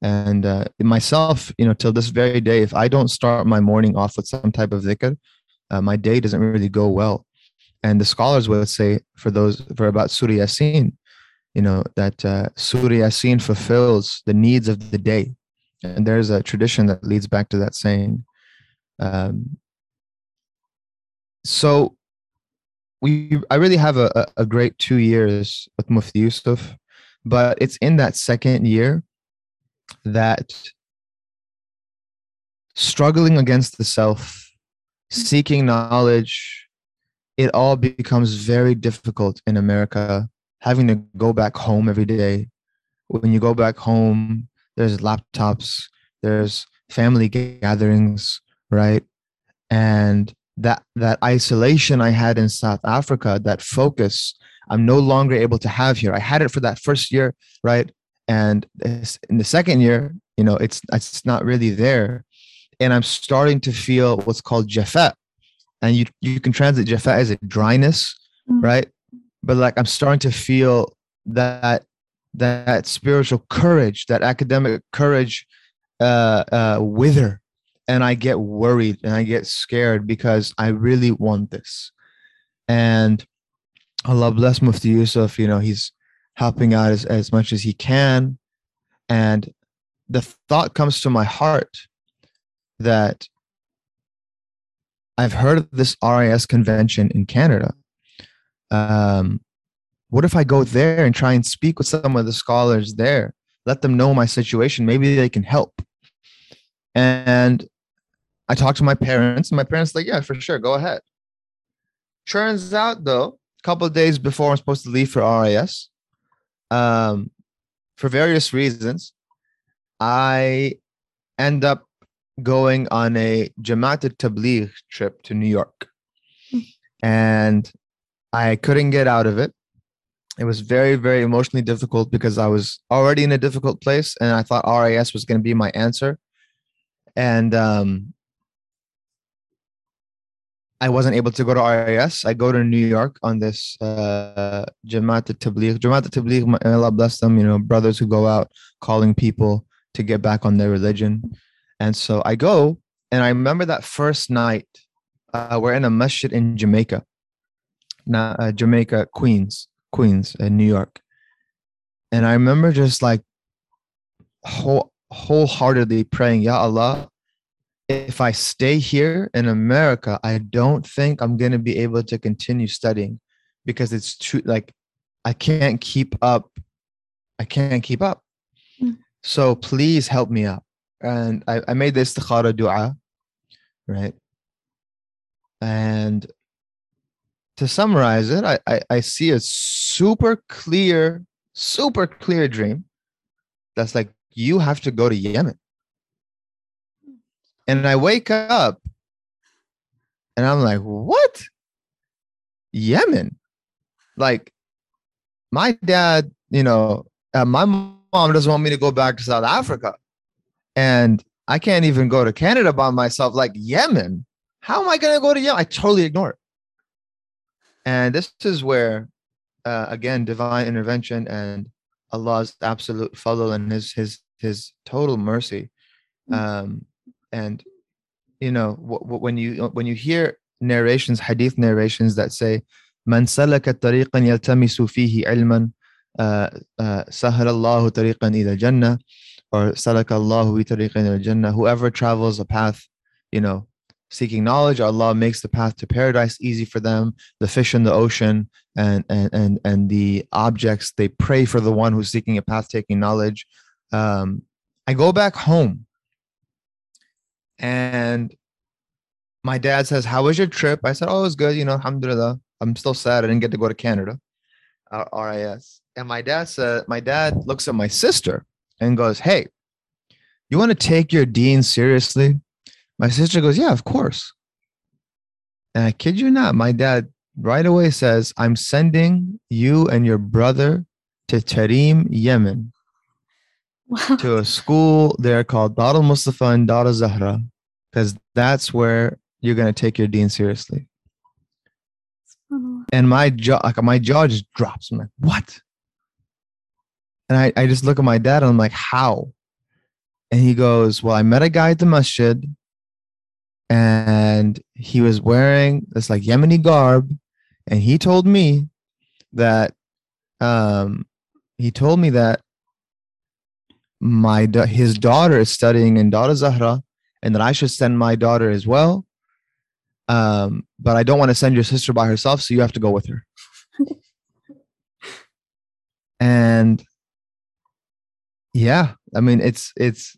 And uh, myself, you know, till this very day, if I don't start my morning off with some type of dhikr, uh, my day doesn't really go well. And the scholars would say for those for about Surah Yasin, you know, that uh, Surah fulfills the needs of the day. And there's a tradition that leads back to that saying. Um, so we I really have a a great two years with Mufti Yusuf, but it's in that second year that struggling against the self, seeking knowledge, it all becomes very difficult in America. Having to go back home every day. When you go back home, there's laptops, there's family gatherings, right? And that that isolation I had in South Africa, that focus, I'm no longer able to have here. I had it for that first year, right? And in the second year, you know, it's it's not really there, and I'm starting to feel what's called jaffa, and you you can translate jaffa as a dryness, Mm. right? But like I'm starting to feel that that spiritual courage, that academic courage, uh, uh, wither, and I get worried and I get scared because I really want this, and Allah bless Mufti Yusuf. You know, he's helping out as, as much as he can. And the thought comes to my heart that I've heard of this RIS convention in Canada. Um, what if I go there and try and speak with some of the scholars there? Let them know my situation. Maybe they can help. And I talked to my parents, and my parents like, yeah, for sure, go ahead. Turns out though, couple of days before I'm supposed to leave for RIS, um, for various reasons, I end up going on a Jamaat Tabligh trip to New York. Hmm. And I couldn't get out of it. It was very, very emotionally difficult because I was already in a difficult place and I thought RIS was going to be my answer. And um, I wasn't able to go to RIS. I go to New York on this uh, Jamaat Tabligh. Jamaat Tabligh, may Allah bless them, you know, brothers who go out calling people to get back on their religion. And so I go, and I remember that first night, uh, we're in a masjid in Jamaica, not uh, Jamaica, Queens, Queens, in New York. And I remember just like whole, wholeheartedly praying, Ya Allah, if I stay here in America, I don't think I'm going to be able to continue studying because it's too like I can't keep up. I can't keep up. Mm. So please help me out. And I, I made this istikhara dua, right? And to summarize it, I, I, I see a super clear, super clear dream that's like, you have to go to Yemen. And I wake up and I'm like, what? Yemen? Like, my dad, you know, uh, my mom doesn't want me to go back to South Africa. And I can't even go to Canada by myself. Like, Yemen? How am I going to go to Yemen? I totally ignore it. And this is where, uh, again, divine intervention and Allah's absolute fadl and his his his total mercy. Um, and you know, w- w- when you when you hear narrations, hadith narrations that say, "Man salaka tariqan yaltamisu fihi ilman, sahara Allahu tariqan ila jannah," or "Salaka Allahu bi tariqan ila jannah." Whoever travels a path, you know, seeking knowledge, Allah makes the path to paradise easy for them. The fish in the ocean and and and and the objects they pray for the one who's seeking a path, taking knowledge. Um, I go back home, and my dad says, "How was your trip?" I said, "Oh, it was good. You know, Alhamdulillah. I'm still sad I didn't get to go to Canada, uh, RIS." And my dad said, "My dad looks at my sister and goes, "Hey, you want to take your dean seriously?" My sister goes, Yeah, of course. And I kid you not, my dad right away says, I'm sending you and your brother to Tarim, Yemen, To a school there called Dar al Mustafa and Dar al Zahra, because that's where you're going to take your dean seriously. And my jaw, like my jaw just drops. I'm like, What? And I, I just look at my dad and I'm like, How? And he goes, Well, I met a guy at the masjid and he was wearing this like Yemeni garb, and he told me that um he told me that my his daughter is studying in Dar Zahra, and that I should send my daughter as well. Um, but I don't want to send your sister by herself, so you have to go with her. and yeah, I mean, it's it's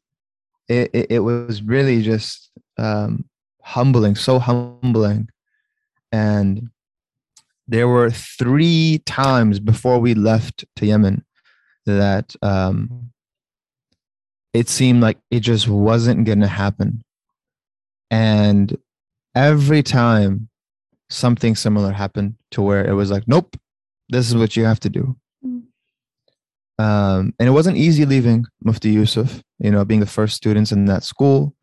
it it, it was really just um humbling, so humbling. And there were three times before we left to Yemen that um, it seemed like it just wasn't going to happen. And every time something similar happened to where it was like, nope, this is what you have to do. Mm. Um, and it wasn't easy leaving Mufti Yusuf, you know, being the first students in that school.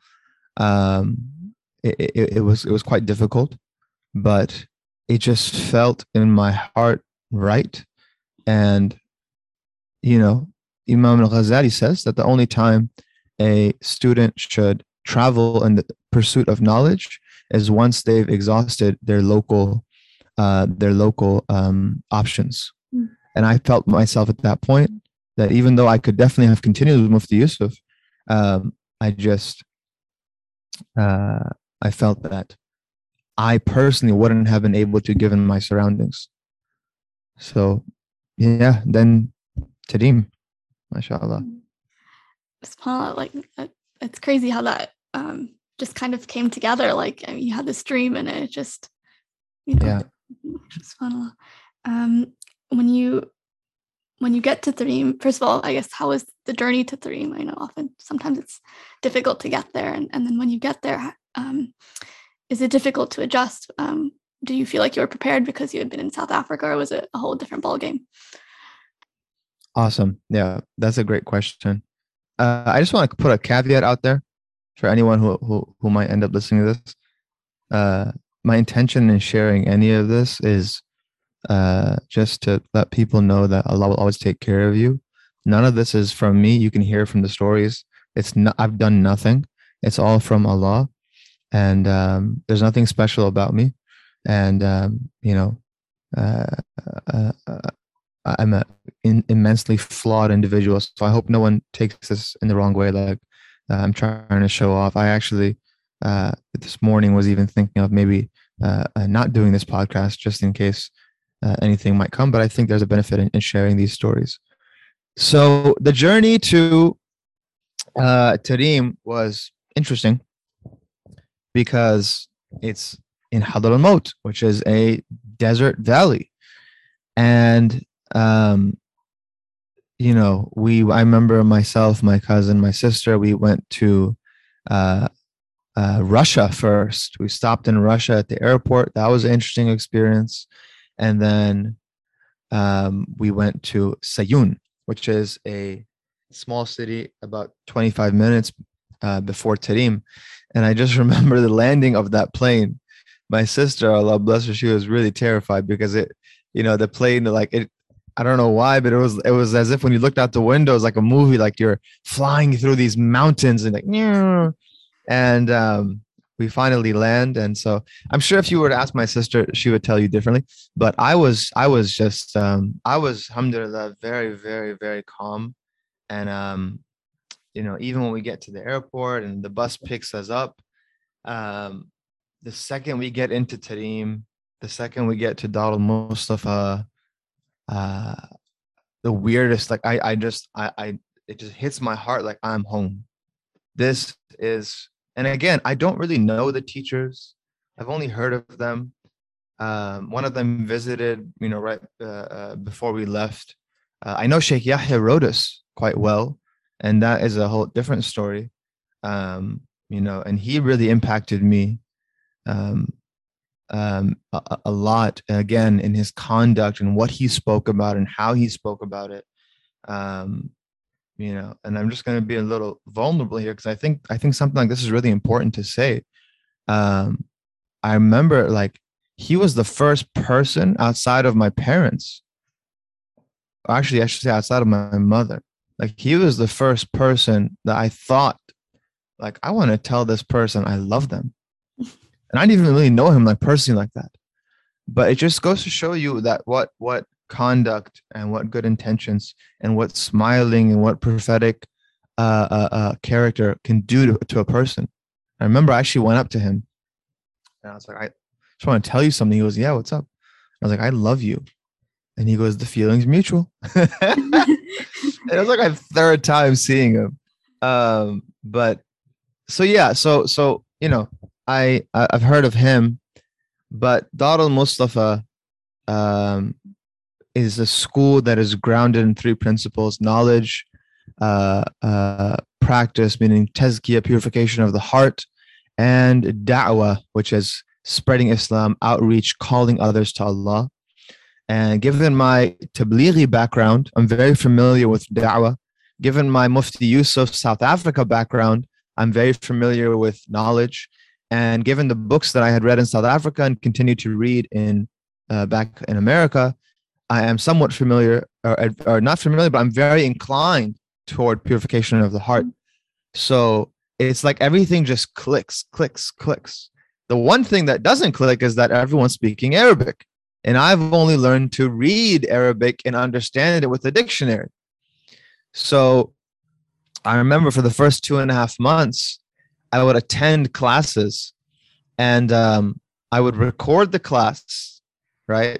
Um, it, it, it was it was quite difficult, but it just felt in my heart right. And you know, Imam Al Ghazali says that the only time a student should travel in the pursuit of knowledge is once they've exhausted their local uh, their local um, options. Mm. And I felt myself at that point that even though I could definitely have continued with Mufti Yusuf, um, I just uh, I felt that I personally wouldn't have been able to given my surroundings. So yeah, then Tarim, mashallah. SubhanAllah, like that, it's crazy how that um, just kind of came together. Like I mean, you had this dream and it just, you know, Yeah. SubhanAllah. Um, when you when you get to Tarim, first of all, I guess how was the journey to Tarim? I know often sometimes it's difficult to get there, and, and then when you get there, um, is it difficult to adjust? Um, do you feel like you were prepared because you had been in South Africa, or was it a whole different ballgame? Awesome. Yeah, that's a great question. Uh, I just want to put a caveat out there for anyone who, who, who might end up listening to this. Uh, my intention in sharing any of this is uh, just to let people know that Allah will always take care of you. None of this is from me. You can hear from the stories. It's not, I've done nothing. It's all from Allah. And um, there's nothing special about me. And, um, you know, uh, uh, uh, I'm an in, immensely flawed individual. So I hope no one takes this in the wrong way. Like uh, I'm trying to show off. I actually uh, this morning was even thinking of maybe uh, uh, not doing this podcast just in case uh, anything might come, but I think there's a benefit in, in sharing these stories. So the journey to uh, Tarim was interesting because it's in Hadramaut, which is a desert valley, and um, you know, we I remember myself, my cousin, my sister, we went to uh, uh, Russia first. We stopped in Russia at the airport. That was an interesting experience, and then um, we went to Sayun, which is a small city about 25 minutes uh, before Tarim. And I just remember the landing of that plane. My sister, Allah bless her, she was really terrified because it, you know, the plane, like it, I don't know why, but it was it was as if when you looked out the windows like a movie, like you're flying through these mountains and like, and um, we finally land. And so I'm sure if you were to ask my sister, she would tell you differently. But I was I was just um, I was alhamdulillah very very very calm, and um, you know even when we get to the airport and the bus picks us up, um, the second we get into Tarim, the second we get to Dar al Mustafa uh the weirdest like i i just i i it just hits my heart like i'm home. This is and again i don't really know the teachers. I've only heard of them. Um one of them visited you know right uh, uh, before we left. Uh, i know sheikh Yahya Rhodus quite well and that is a whole different story. Um you know and he really impacted me. Um um, a, a, lot again in his conduct and what he spoke about and how he spoke about it. Um, you know and i'm just going to be a little vulnerable here because i think i think something like this is really important to say. Um, i remember like he was the first person outside of my parents actually i should say outside of my mother. Like he was the first person that i thought like i want to tell this person i love them and I didn't even really know him like personally like that. But it just goes to show you that what what conduct and what good intentions and what smiling and what prophetic uh, uh, uh, character can do to, to a person. I remember I actually went up to him and I was like, I just want to tell you something. He goes, Yeah, what's up? I was like, I love you. And he goes, The feeling's mutual. it was like a third time seeing him. Um, but so yeah, so so you know, I I've heard of him, but Dar al Mustafa um, is a school that is grounded in three principles: knowledge, uh, uh, practice, meaning tazkiyah, purification of the heart, and da'wah, which is spreading Islam, outreach, calling others to Allah. And given my tablighi background, I'm very familiar with da'wah. Given my Mufti Yusuf South Africa background, I'm very familiar with knowledge. And given the books that I had read in South Africa and continue to read in uh, back in America, I am somewhat familiar, or, or not familiar, but I'm very inclined toward purification of the heart. So it's like everything just clicks, clicks, clicks. The one thing that doesn't click is that everyone's speaking Arabic. And I've only learned to read Arabic and understand it with a dictionary. So I remember for the first two and a half months, I would attend classes and um, I would record the class, right?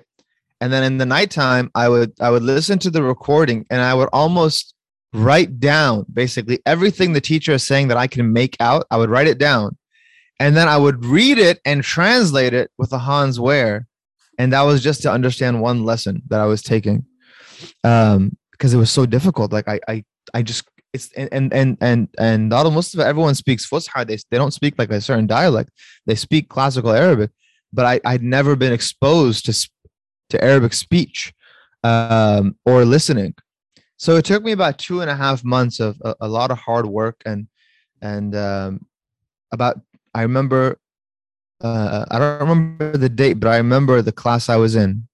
And then in the nighttime, I would I would listen to the recording and I would almost write down basically everything the teacher is saying that I can make out. I would write it down. And then I would read it and translate it with a Hans Wehr. And that was just to understand one lesson that I was taking. Um, because it was so difficult. Like I I I just it's and and and and most of everyone speaks Fusha. They they don't speak like a certain dialect. They speak classical Arabic, but I I'd never been exposed to to Arabic speech um, or listening. So it took me about two and a half months of a, a lot of hard work and and um, about I remember uh, I don't remember the date, but I remember the class I was in,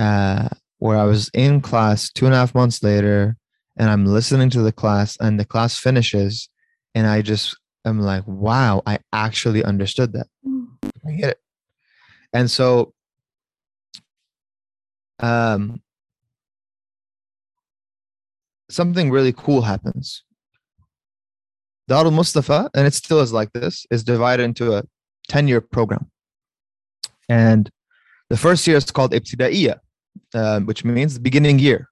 uh, where I was in class two and a half months later and I'm listening to the class and the class finishes and I just am like, wow, I actually understood that. I get it. And so um something really cool happens. Darul Mustafa, and it still is like this, is divided into a 10 year program. And The first year is called Ibtidaiya, uh, which means the beginning year.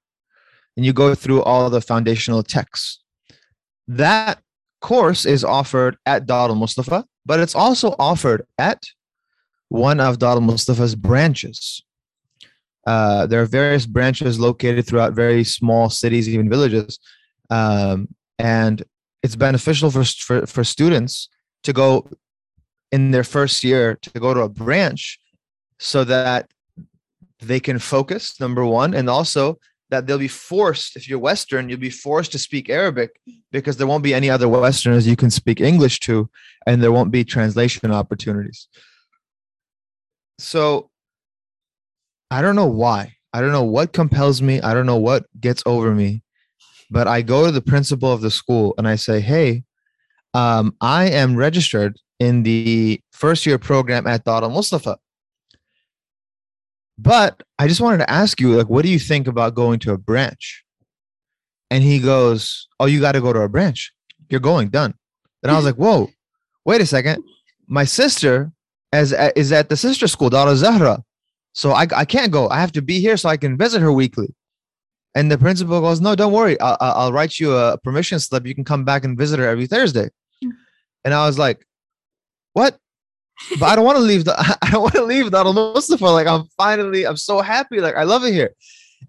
And you go through all the foundational texts. That course is offered at Dar al Mustafa, but it's also offered at one of Dar al Mustafa's branches. Uh, there are various branches located throughout very small cities, even villages. Um, and it's beneficial for, for, for students to go in their first year to go to a branch so that they can focus, number one, and also that they'll be forced, if you're Western, you'll be forced to speak Arabic because there won't be any other Westerners you can speak English to, and there won't be translation opportunities. So I don't know why. I don't know what compels me. I don't know what gets over me. But I go to the principal of the school and I say, hey, um, I am registered in the first year program at Dar al Mustafa. But I just wanted to ask you, like, what do you think about going to a branch? And he goes, Oh, you got to go to a branch. You're going, done. And I was like, Whoa, wait a second. My sister is, is at the sister school, Dar al Zahra. So I, I can't go. I have to be here so I can visit her weekly. And the principal goes, No, don't worry. I'll, I'll write you a permission slip. You can come back and visit her every Thursday. Hmm. And I was like, What? But I don't want to leave the I don't want to leave Dar Mustafa. Like I'm finally, I'm so happy. Like I love it here.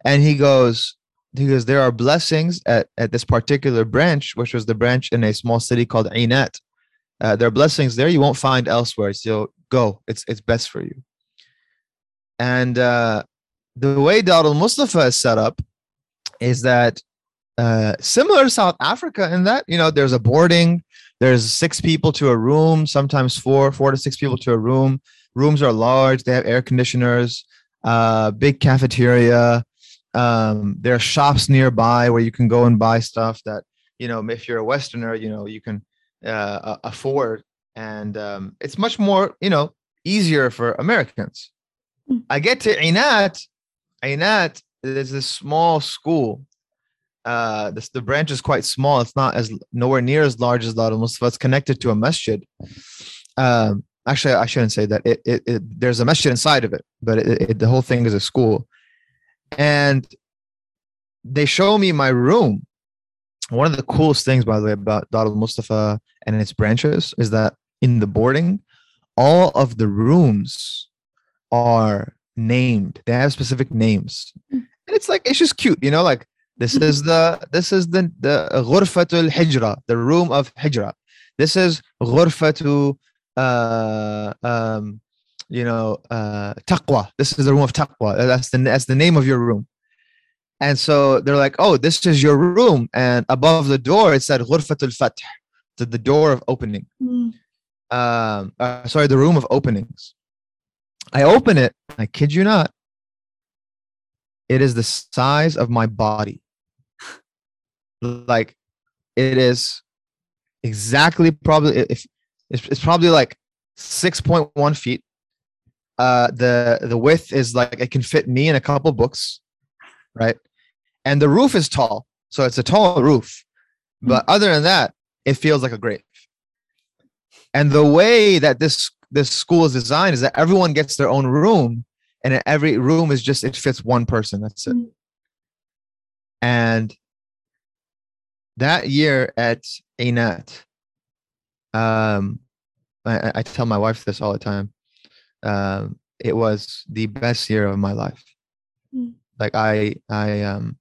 And he goes, he goes, there are blessings at, at this particular branch, which was the branch in a small city called Ainat. Uh, there are blessings there you won't find elsewhere. So go. It's it's best for you. And uh, the way Dar Mustafa is set up is that uh, similar to South Africa in that you know there's a boarding there's six people to a room, sometimes four, four to six people to a room. Rooms are large. They have air conditioners, uh, big cafeteria. Um, there are shops nearby where you can go and buy stuff that you know if you're a Westerner, you know you can uh, afford, and um, it's much more you know easier for Americans. Hmm. I get to Ainat. Ainat is a small school uh this, the branch is quite small. It's not as nowhere near as large as Dar al Mustafa it's connected to a masjid. Um actually i shouldn't say that. It, it, it there's a masjid inside of it but it, it, the whole thing is a school. And they show me my room. One of the coolest things by the way about Dar al Mustafa and its branches is that in the boarding all of the rooms are named. They have specific names. Mm. and it's like it's just cute you know like this is the this is the the غرفة الحجرة, the room of hijra. This is غرفة uh um you know uh taqwa. This is the room of taqwa. That's the that's the name of your room. And so they're like, oh, this is your room. And above the door it said غرفة الفتح, the, the door of opening. Mm. Um uh, sorry, the room of openings. I open it, I kid you not. It is the size of my body like it is exactly probably if it's, it's probably like 6.1 feet. Uh the the width is like it can fit me in a couple books right? And the roof is tall so it's a tall roof. But other than that it feels like a grave. And the way that this this school is designed is that everyone gets their own room and every room is just it fits one person that's it. Mm. and that year at Ainat, um, I, I tell my wife this all the time. Um, it was the best year of my life. Mm. Like I, I, um,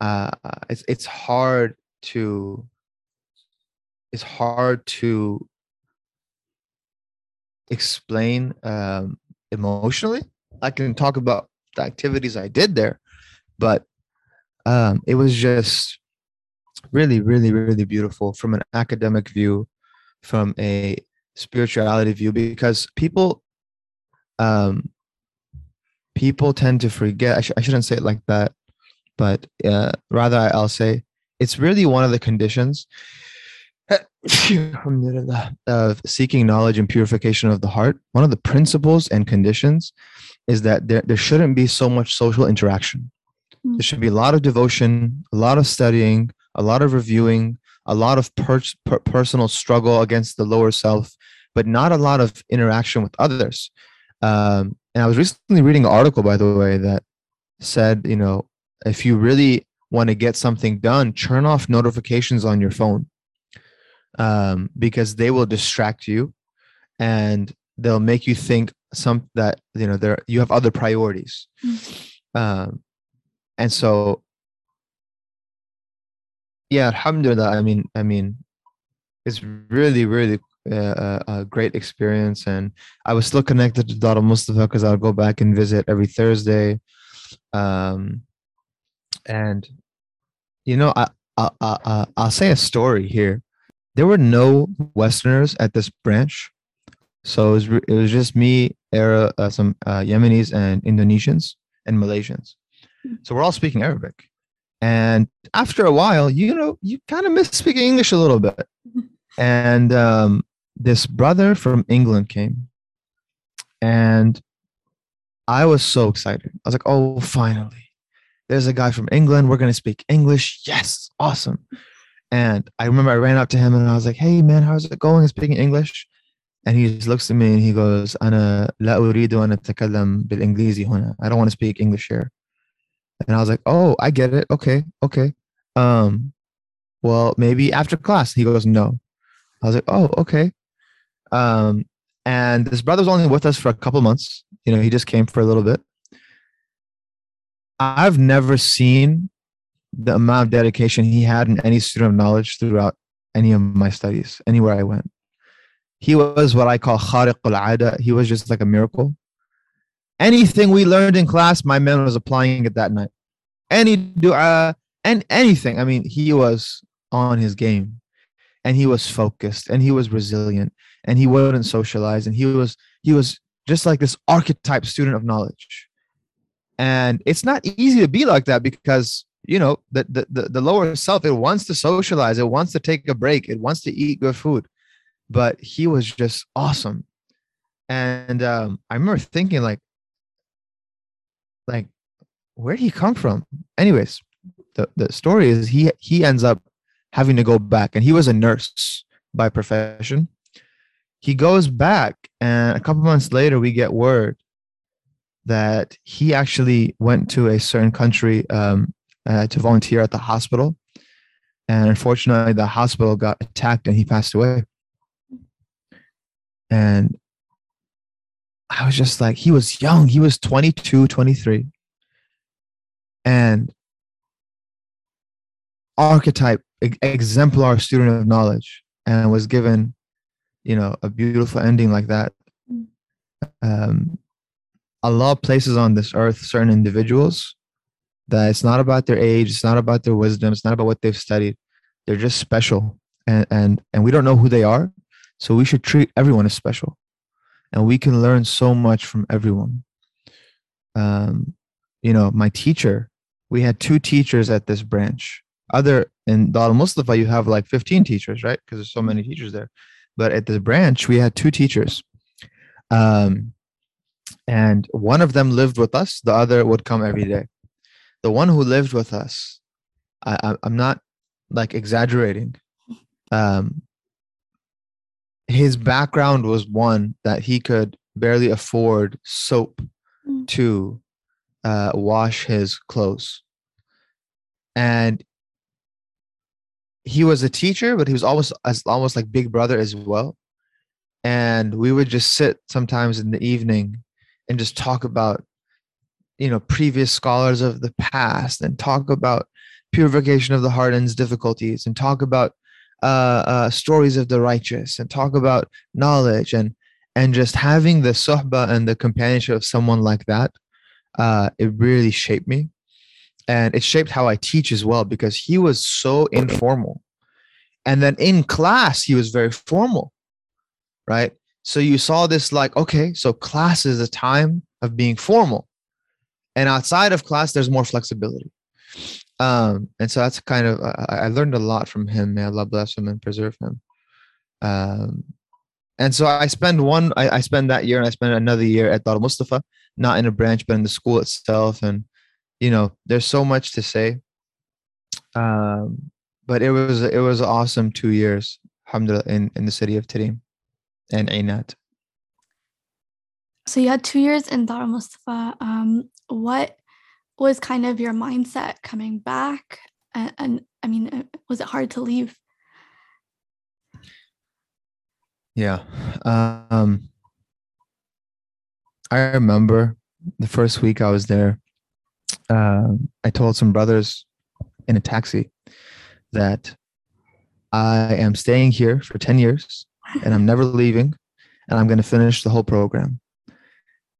uh, it's it's hard to, it's hard to explain um, emotionally. I can talk about the activities I did there, but um, it was just really, really, really beautiful from an academic view, from a spirituality view, because people, um, people tend to forget. I, sh- I shouldn't say it like that, but uh, rather I'll say it's really one of the conditions of seeking knowledge and purification of the heart. One of the principles and conditions is that there, there shouldn't be so much social interaction there should be a lot of devotion, a lot of studying, a lot of reviewing, a lot of per- per- personal struggle against the lower self, but not a lot of interaction with others. Um, and I was recently reading an article, by the way, that said, you know, if you really want to get something done, turn off notifications on your phone um, because they will distract you and they'll make you think some that you know there you have other priorities. Um, and so, yeah, alhamdulillah. I mean, I mean, it's really, really uh, a, a great experience, and I was still connected to Dar Mustafa because I'll go back and visit every Thursday. Um, and you know, I, I, I, I'll say a story here. There were no Westerners at this branch, so it was it was just me, Ara, uh, some uh, Yemenis, and Indonesians and Malaysians. So we're all speaking Arabic, and after a while, you know, you kind of miss speaking English a little bit. And um, this brother from England came, and I was so excited. I was like, "Oh, finally!" there's a guy from England. We're going to speak English. Yes, awesome. And I remember I ran up to him and I was like, hey, man, how's it going speaking English? And he just looks at me and he goes, أنا لا أريد أن أتكلم بالإنجليزي هنا. I don't want to speak English here. And I was like, oh, I get it. Okay, okay. Um, well, maybe after class. He goes, no. I was like, oh, okay. Um, and this brother was only with us for a couple months. You know, he just came for a little bit. I've never seen the amount of dedication he had in any student of knowledge throughout any of my studies, anywhere I went. He was what I call khariq al-ada. He was just like a miracle. Anything we learned in class, my man was applying it that night. Any dua and anything. I mean, he was on his game and he was focused and he was resilient and he wouldn't socialize and he was he was just like this archetype student of knowledge and it's not easy to be like that because you know the, the the the lower self it wants to socialize it wants to take a break it wants to eat good food but he was just awesome and um i remember thinking like like where did he come from anyways the, the story is he he ends up having to go back and he was a nurse by profession he goes back and a couple months later we get word that he actually went to a certain country um, uh, to volunteer at the hospital. And unfortunately, the hospital got attacked and he passed away. And I was just like, he was young. He was 22, 23. And archetype, exemplar student of knowledge, and was given, you know, a beautiful ending like that. Um, Allah places on this earth certain individuals that it's not about their age, it's not about their wisdom, it's not about what they've studied. They're just special, and and and we don't know who they are, so we should treat everyone as special, and we can learn so much from everyone. Um, you know, my teacher, we had two teachers at this branch. Other in Dar Mustafa, you have like 15 teachers, right? Because there's so many teachers there. But at this branch, we had two teachers. Um, and one of them lived with us the other would come every day the one who lived with us I, i'm not like exaggerating um his background was one that he could barely afford soap Mm. to uh, wash his clothes. And he was a teacher but he was almost as almost like big brother as well. And we would just sit sometimes in the evening and just talk about you know previous scholars of the past and talk about purification of the heart and its difficulties and talk about uh, uh, stories of the righteous and talk about knowledge and and just having the sohbah and the companionship of someone like that uh, it really shaped me and it shaped how i teach as well because he was so informal and then in class he was very formal right so you saw this like, okay, so class is a time of being formal. And outside of class, there's more flexibility. Um, and so that's kind of, I, I learned a lot from him. May Allah bless him and preserve him. Um, and so I spend one, I, I spend that year and I spend another year at Dar Mustafa, not in a branch, but in the school itself. And, you know, there's so much to say. Um, but it was, it was awesome two years, alhamdulillah, in, in the city of Tarim and Ainat. So you had two years in Dar Mustafa. Um, what was kind of your mindset coming back? And, and I mean, uh, was it hard to leave? Yeah. Um, I remember the first week I was there. Um, I told some brothers in a taxi that I am staying here for 10 years and I'm never leaving and I'm going to finish the whole program.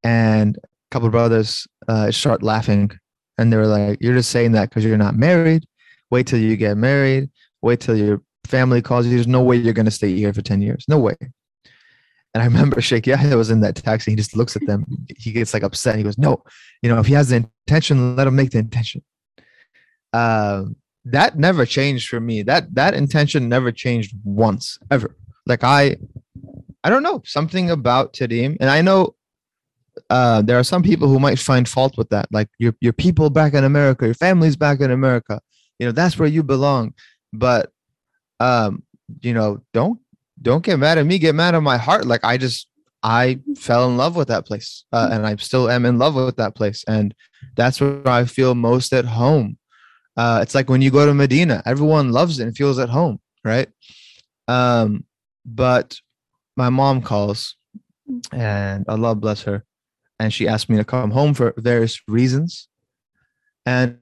And a couple of brothers uh, start laughing and they were like, You're just saying that because you're not married. Wait till you get married. Wait till your family calls you. There's no way you're going to stay here for 10 years. No way. And I remember Sheikh Yahya was in that taxi. He just looks at them. He gets like upset. He goes, No, you know, if he has the intention, let him make the intention. Um, that never changed for me. That that intention never changed once ever. Like I, I don't know something about Tarim, and I know uh, there are some people who might find fault with that. Like your your people back in America, your family's back in America. You know that's where you belong. But um, you know, don't don't get mad at me. Get mad at my heart. Like I just I fell in love with that place, uh, and I still am in love with that place, and that's where I feel most at home. Uh, it's like when you go to Medina, everyone loves it and feels at home, right? Um, but my mom calls, and Allah bless her, and she asked me to come home for various reasons, and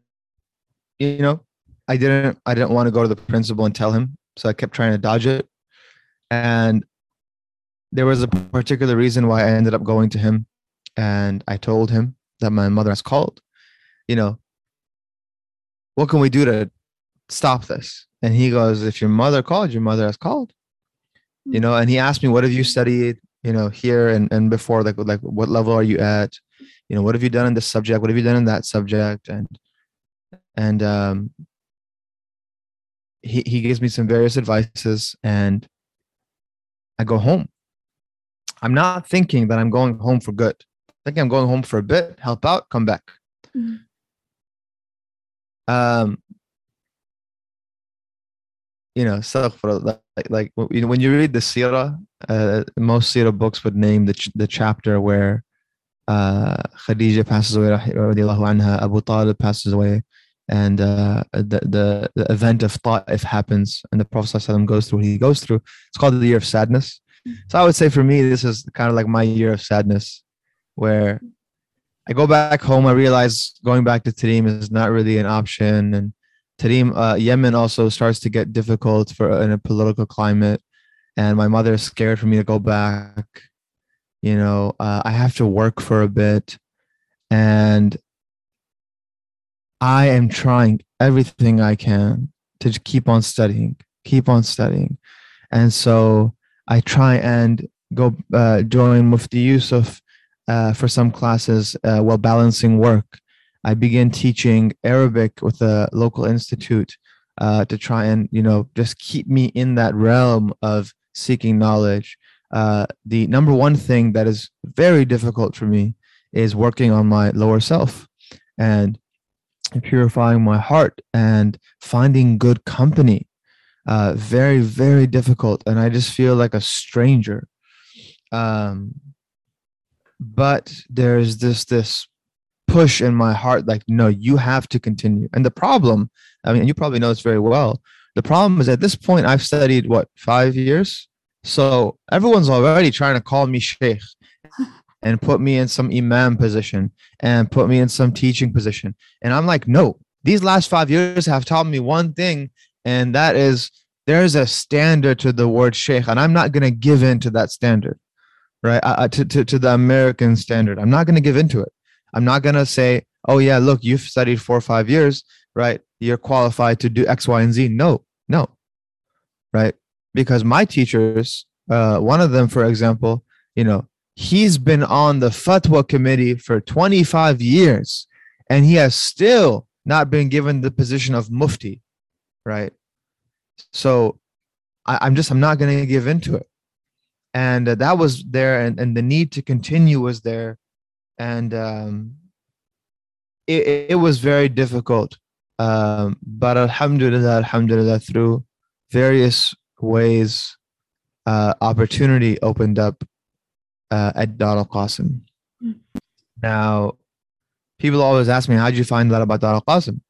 you know, I didn't, I didn't want to go to the principal and tell him, so I kept trying to dodge it, and there was a particular reason why I ended up going to him, and I told him that my mother has called, you know, what can we do to stop this? And he goes, if your mother called, your mother has called. You know, and he asked me, what have you studied, you know, here and, and before, like like what level are you at? You know, what have you done in this subject? What have you done in that subject? And and um he, he gives me some various advices and I go home. I'm not thinking that I'm going home for good. I think I'm going home for a bit, help out, come back. Mm-hmm um you know like, like when you read the sirah uh, most sirah books would name the, ch- the chapter where uh, Khadija passes away anha, Abu Talib passes away and uh, the, the, the event of Ta'if happens and the Prophet ﷺ goes through what he goes through. It's called the year of sadness. So I would say for me, this is kind of like my year of sadness where I go back home. I realize going back to Tarim is not really an option, and Tarim, uh, Yemen also starts to get difficult for in a political climate, and my mother is scared for me to go back. You know, uh, I have to work for a bit, and I am trying everything I can to keep on studying, keep on studying, and so I try and go uh, join Mufti Yusuf uh, for some classes uh, while balancing work. I began teaching Arabic with a local institute uh, to try and you know just keep me in that realm of seeking knowledge. Uh, the number one thing that is very difficult for me is working on my lower self and purifying my heart and finding good company. Uh, very very difficult, and I just feel like a stranger. Um, but there's this this push in my heart like no you have to continue and the problem i mean you probably know this very well the problem is at this point i've studied what five years so everyone's already trying to call me sheikh and put me in some imam position and put me in some teaching position and i'm like no these last five years have taught me one thing and that is there's a standard to the word sheikh and i'm not going to give in to that standard right? I, I, to, to, to the American standard. I'm not going to give into it. I'm not going to say, oh, yeah, look, you've studied four or five years, right? You're qualified to do X, Y, and Z. No, no, right? Because my teachers, uh, one of them, for example, you know, he's been on the fatwa committee for 25 years and he has still not been given the position of mufti, right? So I, I'm just, I'm not going to give into it and uh, that was there and, and the need to continue was there and um, it, it was very difficult um, but alhamdulillah alhamdulillah through various ways uh, opportunity opened up uh, at Dar al Qasim Now, people always ask me, How'd you find that about Dar al Qasim?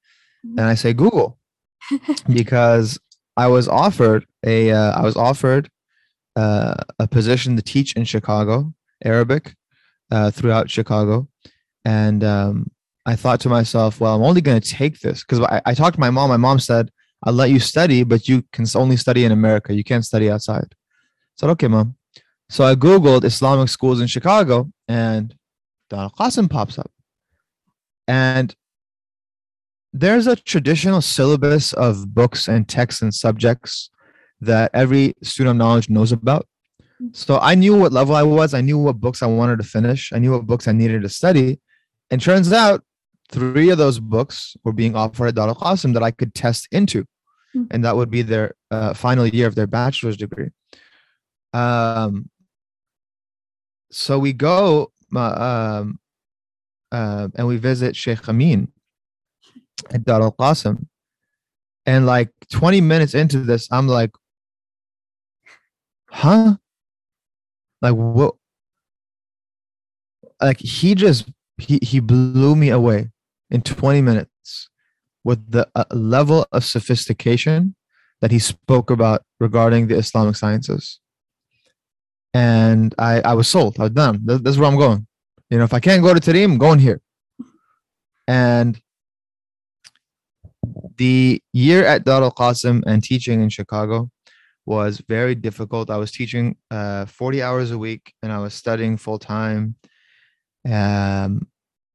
And I say, Google, because I was offered a, uh, I was offered uh, a position to teach in Chicago, Arabic, uh, throughout Chicago. And um, I thought to myself, well, I'm only going to take this because I, I talked to my mom. My mom said, I'll let you study, but you can only study in America. You can't study outside. I said, okay, mom. So I Googled Islamic schools in Chicago and Dar al Qasim pops up. And there's a traditional syllabus of books and texts and subjects that every student of knowledge knows about. So I knew what level I was. I knew what books I wanted to finish. I knew what books I needed to study. And turns out three of those books were being offered at Dar al Qasim that I could test into. Mm. And that would be their uh, final year of their bachelor's degree. Um, so we go um, uh, and we visit Sheikh Amin at Dar al Qasim. And like 20 minutes into this, I'm like, huh? Like, what? Like, he just, he, he blew me away in 20 minutes with the uh, level of sophistication that he spoke about regarding the Islamic sciences. And I, I was sold. I was done. This, this is where I'm going. You know, if I can't go to Tarim, I'm going here. And the year at Dar al Qasim and teaching in Chicago was very difficult. I was teaching uh, 40 hours a week and I was studying full time. Um,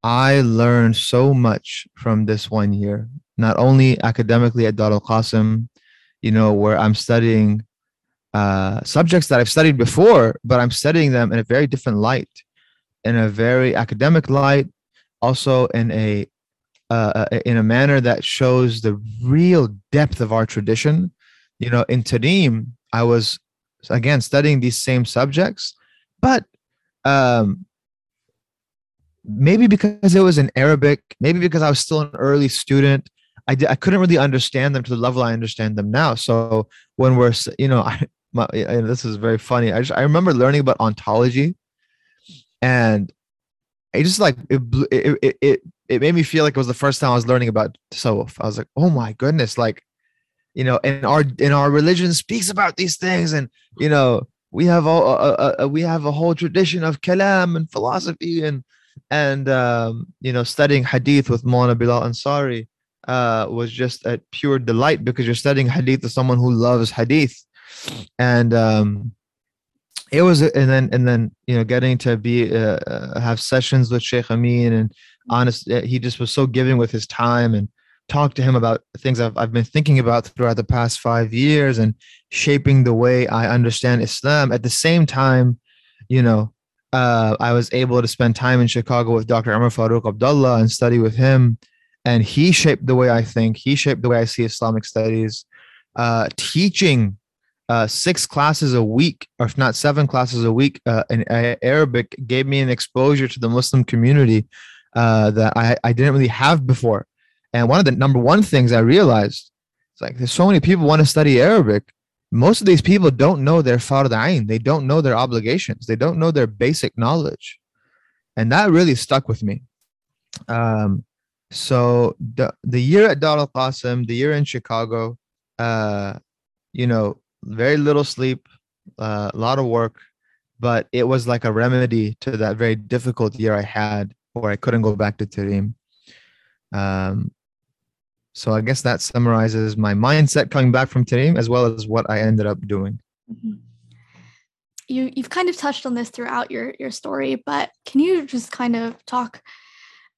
I learned so much from this one year, not only academically at Dar al Qasim, you know, where I'm studying uh, subjects that I've studied before, but I'm studying them in a very different light, in a very academic light, also in a uh, uh, in a manner that shows the real depth of our tradition. You know, in Tarim, I was again studying these same subjects, but um, maybe because it was in Arabic, maybe because I was still an early student, I, I couldn't really understand them to the level I understand them now. So when we're, you know, I, my, and this is very funny. I just, I remember learning about ontology and I just like, it, it, it, it, it made me feel like it was the first time I was learning about tasawwuf. I was like, oh my goodness, like, you know, and our, in our religion speaks about these things and, you know, we have all, uh, uh, uh, we have a whole tradition of kalam and philosophy and, and um, you know studying hadith with Molana Bilal Ansari uh, was just a pure delight because you're studying hadith with someone who loves hadith and um, it was and then and then you know getting to be uh, uh, have sessions with Sheikh Amin and honest uh, he just was so giving with his time and talk to him about things I've, I've been thinking about throughout the past five years and shaping the way I understand Islam at the same time you know uh, I was able to spend time in Chicago with Dr. Umar Farooq Abdullah and study with him. And he shaped the way I think, he shaped the way I see Islamic studies. Uh, teaching uh, six classes a week, or if not seven classes a week uh, in A- Arabic, gave me an exposure to the Muslim community uh, that I, I didn't really have before. And one of the number one things I realized, it's like there's so many people want to study Arabic, most of these people don't know their fard ain. They don't know their obligations. They don't know their basic knowledge. And that really stuck with me. Um, so the, the year at Dar al Qasim, the year in Chicago, uh, you know, very little sleep, uh, a lot of work, but it was like a remedy to that very difficult year I had where I couldn't go back to Tarim. Um, so I guess that summarizes my mindset coming back from Tarim as well as what I ended up doing. Mhm. You you've kind of touched on this throughout your your story, but can you just kind of talk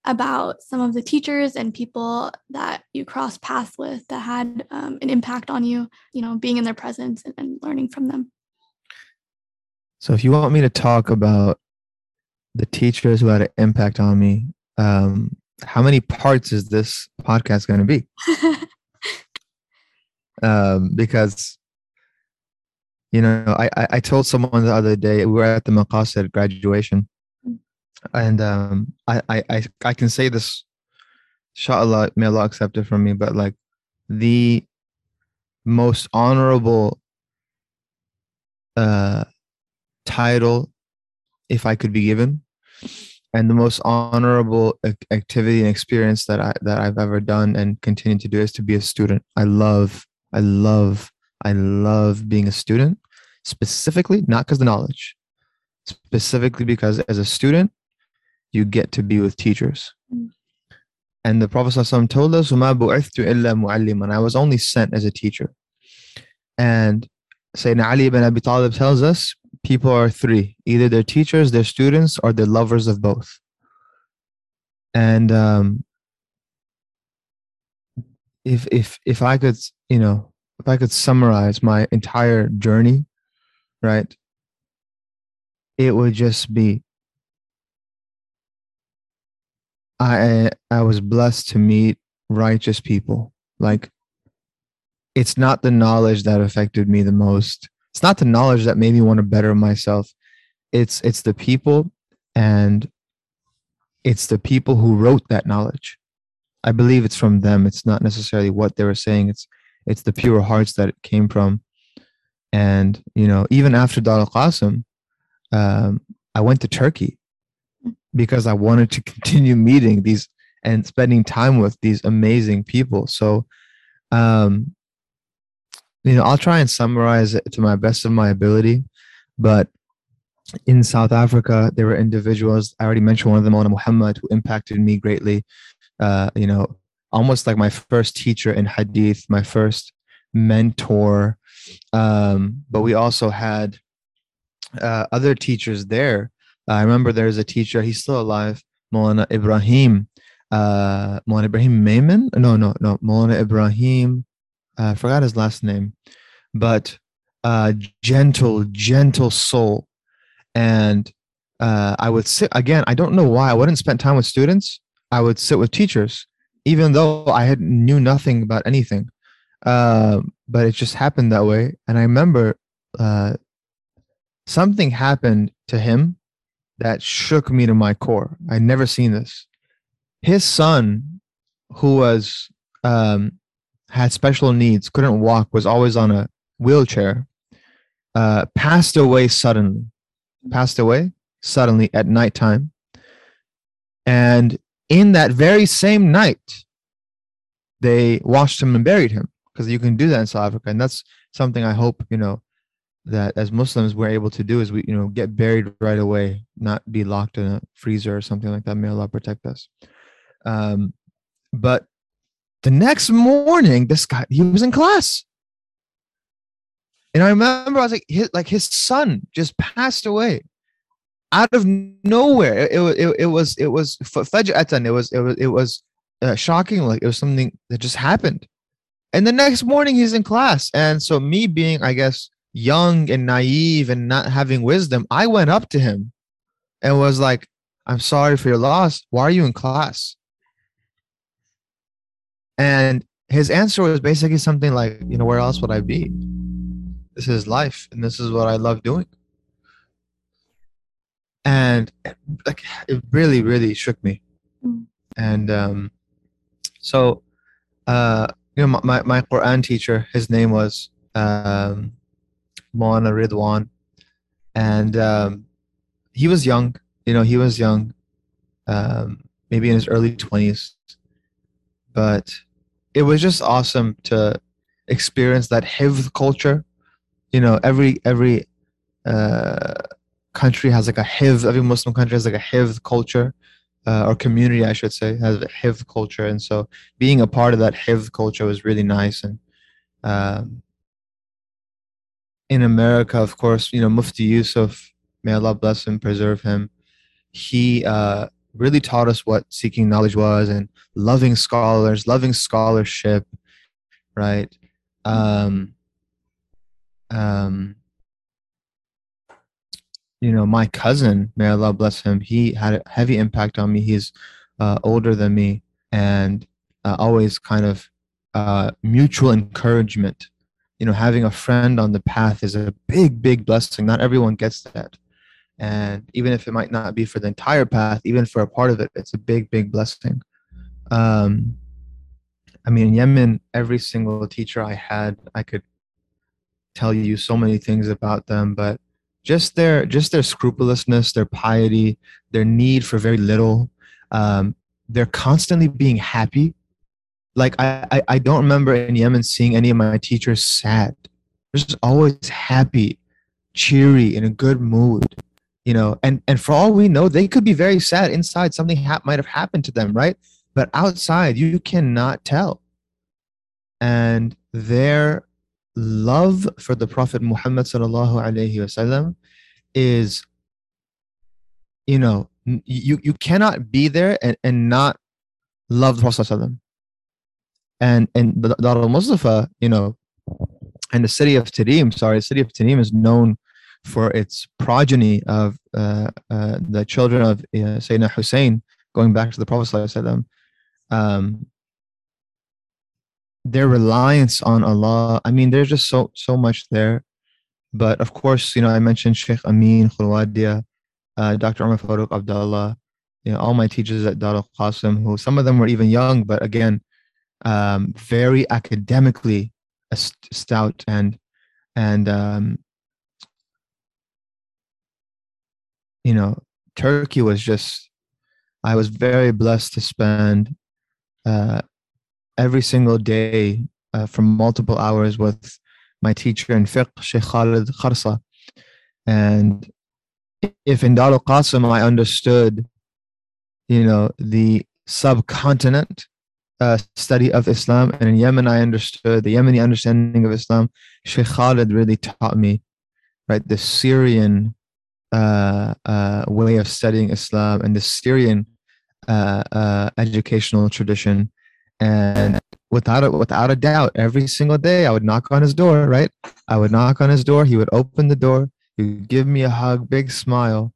about some of the teachers and people that you crossed paths with that had um, an impact on you? You know, being in their presence and, and learning from them. So if you want me to talk about the teachers who had an impact on me, um, how many parts is this podcast going to be? um, because you know I, I I told someone the other day we were at the Maqasid graduation and um I, I I can say this inshallah may Allah accept it from me but like the most honorable uh title if I could be given and the most honorable activity and experience that I that I've ever done and continue to do is to be a student. I love, I love, I love being a student, specifically not because the knowledge, specifically because as a student, you get to be with teachers. Mm. And the Prophet ﷺ told us, "وَمَا بُعِثْتُ إِلَّا مُعَلِّمًا." I was only sent as a teacher. And Sayyidina Ali ibn Abi Talib tells us people are three either they're teachers, they're students, or they're lovers of both. And um, if if if I could, you know, if I could summarize my entire journey, right, it would just be I I was blessed to meet righteous people. Like it's not the knowledge that affected me the most. It's not the knowledge that made me want to better myself. It's it's the people and it's the people who wrote that knowledge. I believe it's from them. It's not necessarily what they were saying. It's it's the pure hearts that it came from. And you know, even after Dar Qasim, um, I went to Turkey because I wanted to continue meeting these and spending time with these amazing people. So, um, you know, I'll try and summarize it to my best of my ability. But in South Africa, there were individuals. I already mentioned one of them, Molana Muhammad, who impacted me greatly. Uh, you know, almost like my first teacher in Hadith, my first mentor. Um, but we also had uh, other teachers there. I remember there's a teacher, he's still alive, Molana Ibrahim. Uh, Ibrahim Mayman? No, no, no. Molana Ibrahim. Uh, I forgot his last name, but uh, gentle, gentle soul. And uh, I would sit again. I don't know why I wouldn't spend time with students. I would sit with teachers, even though I had knew nothing about anything. Uh, but it just happened that way. And I remember uh, something happened to him that shook me to my core. I'd never seen this. His son, who was um, had special needs, couldn't walk, was always on a wheelchair, uh, passed away suddenly. Passed away suddenly at nighttime. And in that very same night, they washed him and buried him because you can do that in South Africa. And that's something I hope, you know, that as Muslims we're able to do is we, you know, get buried right away, not be locked in a freezer or something like that. May Allah protect us. Um, but the next morning, this guy he was in class, and I remember I was like, his, like his son just passed away out of nowhere. It, it, it, was it was fajatan. It was it was it was uh, shocking. Like it was something that just happened. And the next morning he's in class, and so me being, I guess, young and naive and not having wisdom, I went up to him and was like, I'm sorry for your loss. Why are you in class? And his answer was basically something like, you know, where else would I be? This is life and this is what I love doing. And like it really, really shook me. Mm. And um so uh you know my, my Quran teacher, his name was um Maulana Ridwan. And um he was young, you know, he was young, um, maybe in his early 20s. But it was just awesome to experience that hifz culture. You know, every every uh, country has like a hifz. Every Muslim country has like a hifz culture, uh, or community, I should say, has a hifz culture. And so, being a part of that hifz culture was really nice. And um, in America, of course, you know, Mufti Yusuf, may Allah bless him, preserve him. He uh, really taught us what seeking knowledge was and loving scholars, loving scholarship, right? Um, um, you know, my cousin, may Allah bless him, he had a heavy impact on me. He's uh, older than me and uh, always kind of uh, mutual encouragement. You know, having a friend on the path is a big, big blessing. Not everyone gets that. And even if it might not be for the entire path, even for a part of it, it's a big, big blessing. Um, I mean, in Yemen, every single teacher I had, I could tell you so many things about them, but just their just their scrupulousness, their piety, their need for very little. Um, they're constantly being happy. Like I, I, I don't remember in Yemen seeing any of my teachers sad. They're just always happy, cheery, in a good mood. You know, and and for all we know, they could be very sad inside. Something ha- might have happened to them, right? But outside, you cannot tell. And their love for the Prophet Muhammad sallallahu alaihi wasallam is, you know, you you cannot be there and, and not love the Prophet sallallahu. And and the Dar al Mustafa, you know, and the city of Tarim, sorry, the city of Tarim is known for its progeny of uh, uh, the children of uh, Sayyidina Hussein, going back to the Prophet wasallam. Um, their reliance on Allah. I mean, there's just so so much there. But of course, you know, I mentioned Sheikh Amin Kholwadia, uh, Dr. Umar Farooq Abdullah, you know, all my teachers at Dar al Qasim, who some of them were even young, but again, um, very academically stout and and um, you know, Turkey was just. I was very blessed to spend uh, every single day uh, for multiple hours with my teacher in fiqh, Sheikh Khalid Kharsa. And if in Dar al Qasim I understood, you know, the subcontinent uh, study of Islam, and in Yemen I understood the Yemeni understanding of Islam, Sheikh Khalid really taught me, right, the Syrian uh, uh, way of studying Islam and the Syrian uh, uh, educational tradition. And without a, without a doubt every single day i would knock on his door right? I would knock on his door. He would open the door. He would give me a hug big smile.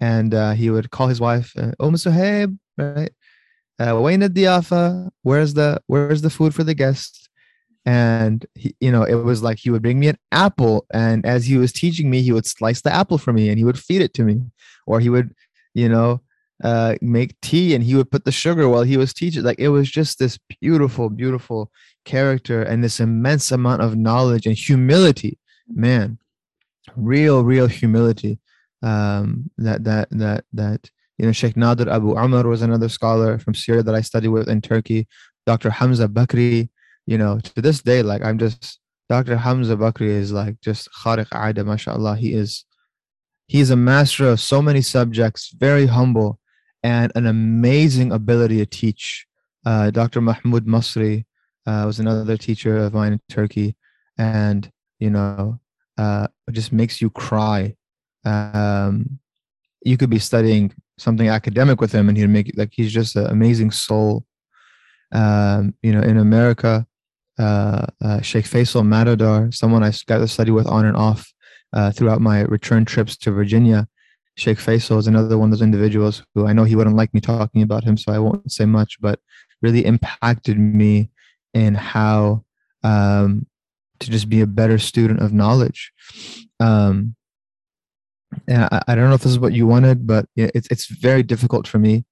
And uh, he would call his wife oh Suhaib, right uh, Wayne at the Alpha, where's the where's the food for the guests? And he, you know, it was like he would bring me an apple, and as he was teaching me, he would slice the apple for me, and he would feed it to me, or he would, you know, uh, make tea, and he would put the sugar while he was teaching. Like it was just this beautiful, beautiful character, and this immense amount of knowledge and humility. Man, real, real humility um, that that that that you know, Sheikh Nadir Abu Amr was another scholar from Syria that I studied with in Turkey. Dr. Hamza Bakri, you know, to this day, like I'm just Dr. Hamza Bakri is like just khariq aida, mashallah. He is he's a master of so many subjects, very humble, and an amazing ability to teach. Uh, Dr. Mahmoud Masri uh, was another teacher of mine in Turkey, and you know, uh, just makes you cry. Um, you could be studying something academic with him, and he'd make like he's just an amazing soul. Um, you know, in America, uh, uh, Sheikh Faisal Matador, someone I got to study with on and off uh, throughout my return trips to Virginia. Sheikh Faisal is another one of those individuals who I know he wouldn't like me talking about him, so I won't say much, but really impacted me in how um, to just be a better student of knowledge. Um, I, I, don't know if this is what you wanted, but it's it's very difficult for me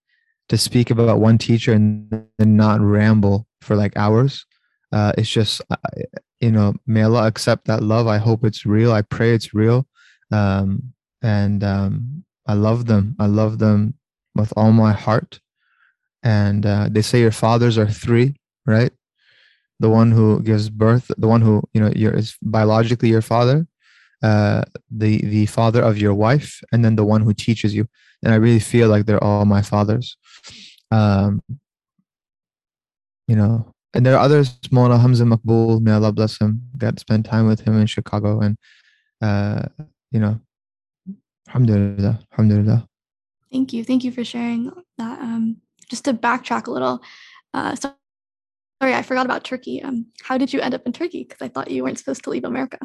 to speak about one teacher and, not ramble for like hours. Uh, it's just, you know, may Allah accept that love. I hope it's real. I pray it's real. Um, and um, I love them. I love them with all my heart. And uh, they say your fathers are three, right? The one who gives birth, the one who you know your is biologically your father, uh, the the father of your wife, and then the one who teaches you. And I really feel like they're all my fathers. Um, you know, and there are others. Molana Hamza Makbul, may Allah bless him. Got to spend time with him in Chicago, and uh, you know, Alhamdulillah. Alhamdulillah. Thank you. Thank you for sharing that. Um, just to backtrack a little, uh, sorry, I forgot about Turkey. Um, how did you end up in Turkey? Because I thought you weren't supposed to leave America.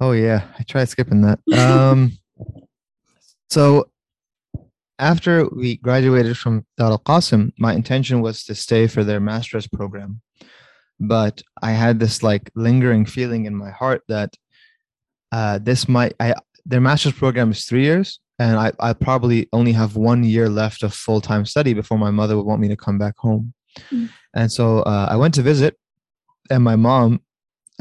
Oh yeah, I tried skipping that. Um, so after we graduated from Dar al Qasim, my intention was to stay for their master's program, but I had this like lingering feeling in my heart that uh, this might I their master's program is three years, and I I probably only have one year left of full time study before my mother would want me to come back home, mm. and so uh, I went to visit, and my mom,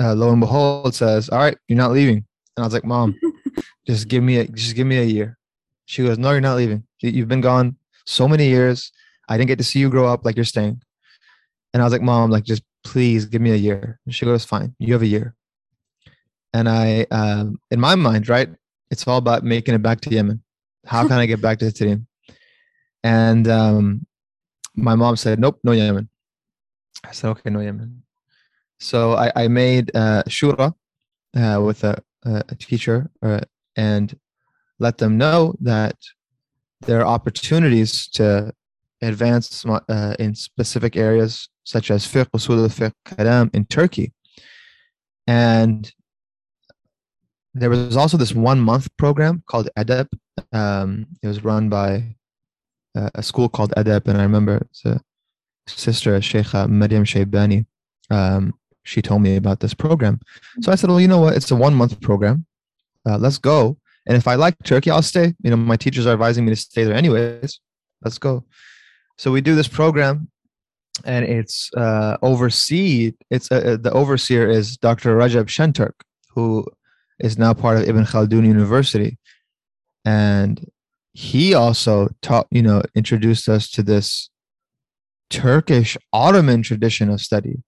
uh, lo and behold, says, "All right, you're not leaving. And I was like, Mom, just give me a just give me a year. She goes, No, you're not leaving. You- You've been gone so many years. I didn't get to see you grow up like you're staying. And I was like, Mom, like just please give me a year. And she goes, Fine, you have a year. And I um in my mind, right, it's all about making it back to Yemen. How can I get back to the team? And um my mom said, Nope, no Yemen. I said, Okay, no Yemen. So I, I made uh, shura uh, with a, a teacher uh, and let them know that there are opportunities to advance uh, in specific areas such as fiqh, usul al-fiqh, kalam in Turkey. And there was also this one month program called ADEP. Um, it was run by uh, a school called ADEP, and I remember it's a sister, Sheikha Maryam Shaybani. Um, she told me about this program. So I said, well, you know what? It's a one month program. Uh, let's go. And if I like Turkey, I'll stay. You know, my teachers are advising me to stay there anyways. Let's go. So we do this program, and it's uh, oversee. It's uh, uh, the overseer is Dr. Rajab Shenturk, who is now part of Ibn Khaldun University, and he also taught. You know, introduced us to this Turkish Ottoman tradition of study,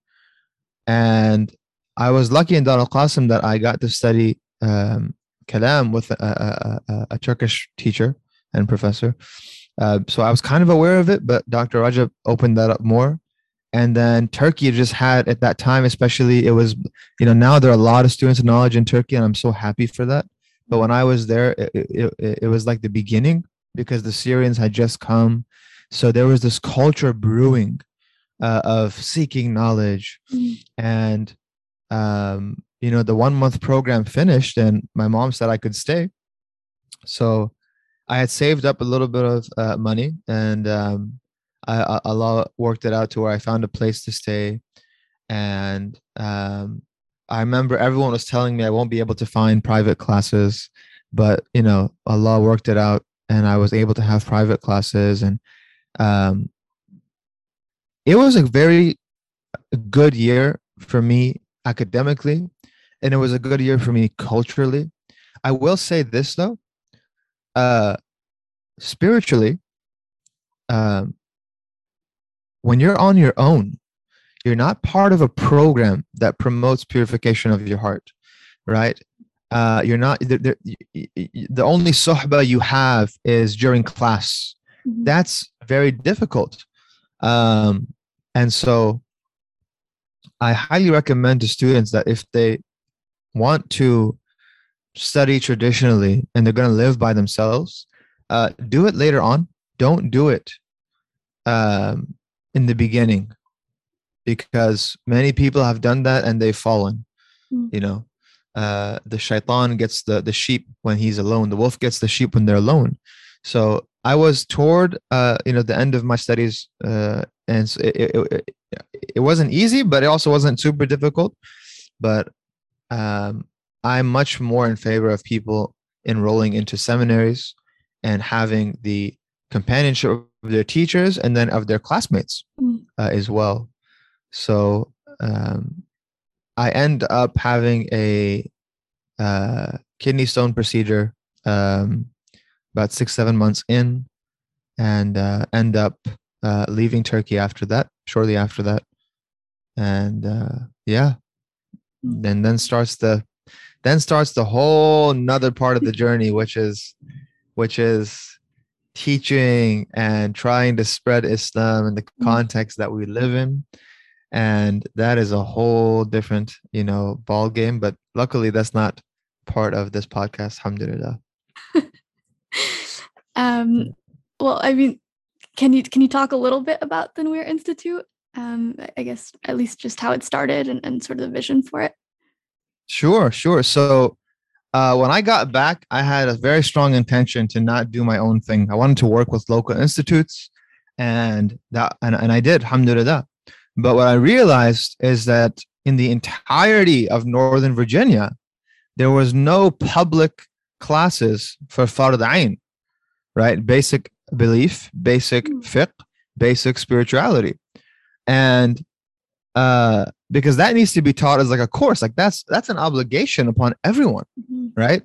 and I was lucky in Dar al Qasim that I got to study um, kalam with a, a, a, a Turkish teacher and professor. Uh, so I was kind of aware of it, but Dr. Rajab opened that up more. And then Turkey just had at that time, especially, it was, you know, now there are a lot of students of knowledge in Turkey, and I'm so happy for that. But when I was there, it, it, it, it was like the beginning because the Syrians had just come. So there was this culture brewing uh, of seeking knowledge. Mm. And um, you know, the one month program finished, and my mom said I could stay. So I had saved up a little bit of uh, money, and um, I, I, Allah worked it out to where I found a place to stay. And um, I remember everyone was telling me I won't be able to find private classes, but you know, Allah worked it out, and I was able to have private classes, and um, it was a very good year for me academically and it was a good year for me culturally. I will say this though. Uh spiritually um when you're on your own you're not part of a program that promotes purification of your heart right? Uh you're not the, the, only sohbah you have is during class. Mhm. that's very difficult um and so i highly recommend to students that if they want to study traditionally and they're going to live by themselves uh, do it later on. Don't do it um, in the beginning because many people have done that and they've fallen Mm. you know? Uh, the shaitan gets the, the sheep when he's alone. The wolf gets the sheep when they're alone. So i was toward uh, you know the end of my studies uh, and so it, it, it, it wasn't easy but it also wasn't super difficult but um, i'm much more in favor of people enrolling into seminaries and having the companionship of their teachers and then of their classmates Mm. uh, as well so um, i end up having a uh, kidney stone procedure um, about six seven months in and uh, end up uh, leaving turkey after that shortly after that and uh, yeah Mm. and then starts the then starts the whole another part of the journey which is which is teaching and trying to spread islam in the Mm. context that we live in and that is a whole different you know ball game but luckily that's not part of this podcast alhamdulillah Um, well, I mean, can you can you talk a little bit about the Tanwir Institute? Um, I- I guess at least just how it started and, and sort of the vision for it. Sure, sure. So uh, when I got back, I had a very strong intention to not do my own thing. I wanted to work with local institutes, and that and, and I did, alhamdulillah. But what I realized is that in the entirety of Northern Virginia, there was no public classes for fard ain, right? Basic belief, basic Mm. fiqh, basic spirituality, and uh, because that needs to be taught as like a course, like that's that's an obligation upon everyone Mhm. right?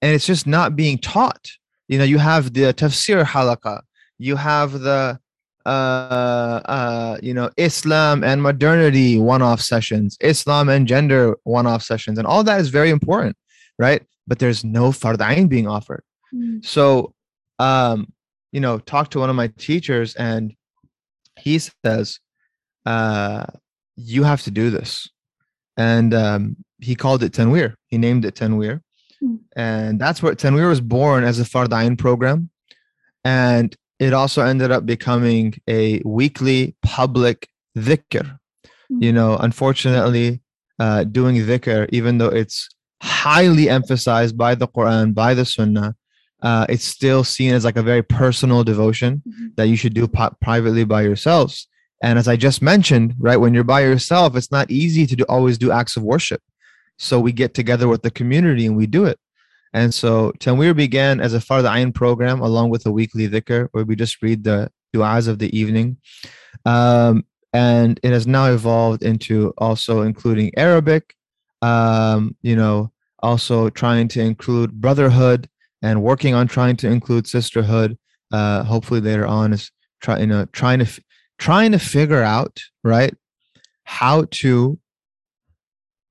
And it's just not being taught. You know, you have the tafsir halaqa, you have the uh, uh, you know, Islam and modernity one-off sessions, Islam and gender one-off sessions, and all that is very important, right? But there's no fardain being offered. Mm. So, um, you know, talk to one of my teachers, and he says, uh, "You have to do this," and um, he called it Tanwir. He named it Tanwir, Mm. and that's where Tanwir was born as a fardain program, and it also ended up becoming a weekly public dhikr. Mm. You know, unfortunately, uh, doing dhikr, even though it's highly emphasized by the Quran, by the Sunnah, uh, it's still seen as like a very personal devotion Mhm. that you should do po- privately by yourselves. And as I just mentioned, right, when you're by yourself, it's not easy to do, always do acts of worship. So we get together with the community and we do it. And so Tanwir began as a Fard Ayn program along with a weekly dhikr where we just read the du'as of the evening. Um, and it has now evolved into also including Arabic, um, you know, also trying to include brotherhood and working on trying to include sisterhood. Uh, hopefully later on is try, you know, trying to, f- trying to figure out, right, how to,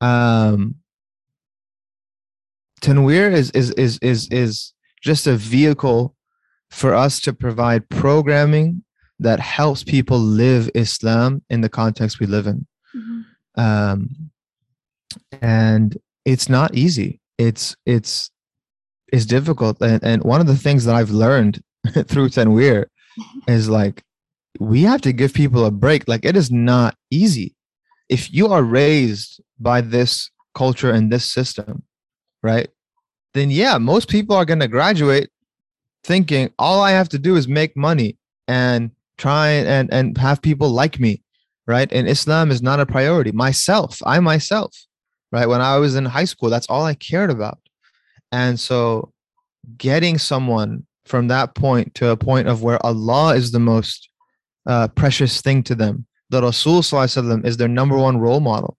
um, Tanwir is is is is is just a vehicle for us to provide programming that helps people live Islam in the context we live in. Mhm. Um, and it's not easy. It's it's it's difficult. And, and one of the things that I've learned through Tanwir is like we have to give people a break. Like it is not easy. If you are raised by this culture and this system, right? Then yeah, most people are going to graduate thinking all I have to do is make money and try and and have people like me, right? And Islam is not a priority. Myself, I myself, right? When I was in high school, that's all I cared about. And so getting someone from that point to a point of where Allah is the most uh, precious thing to them, the Rasul is their number one role model,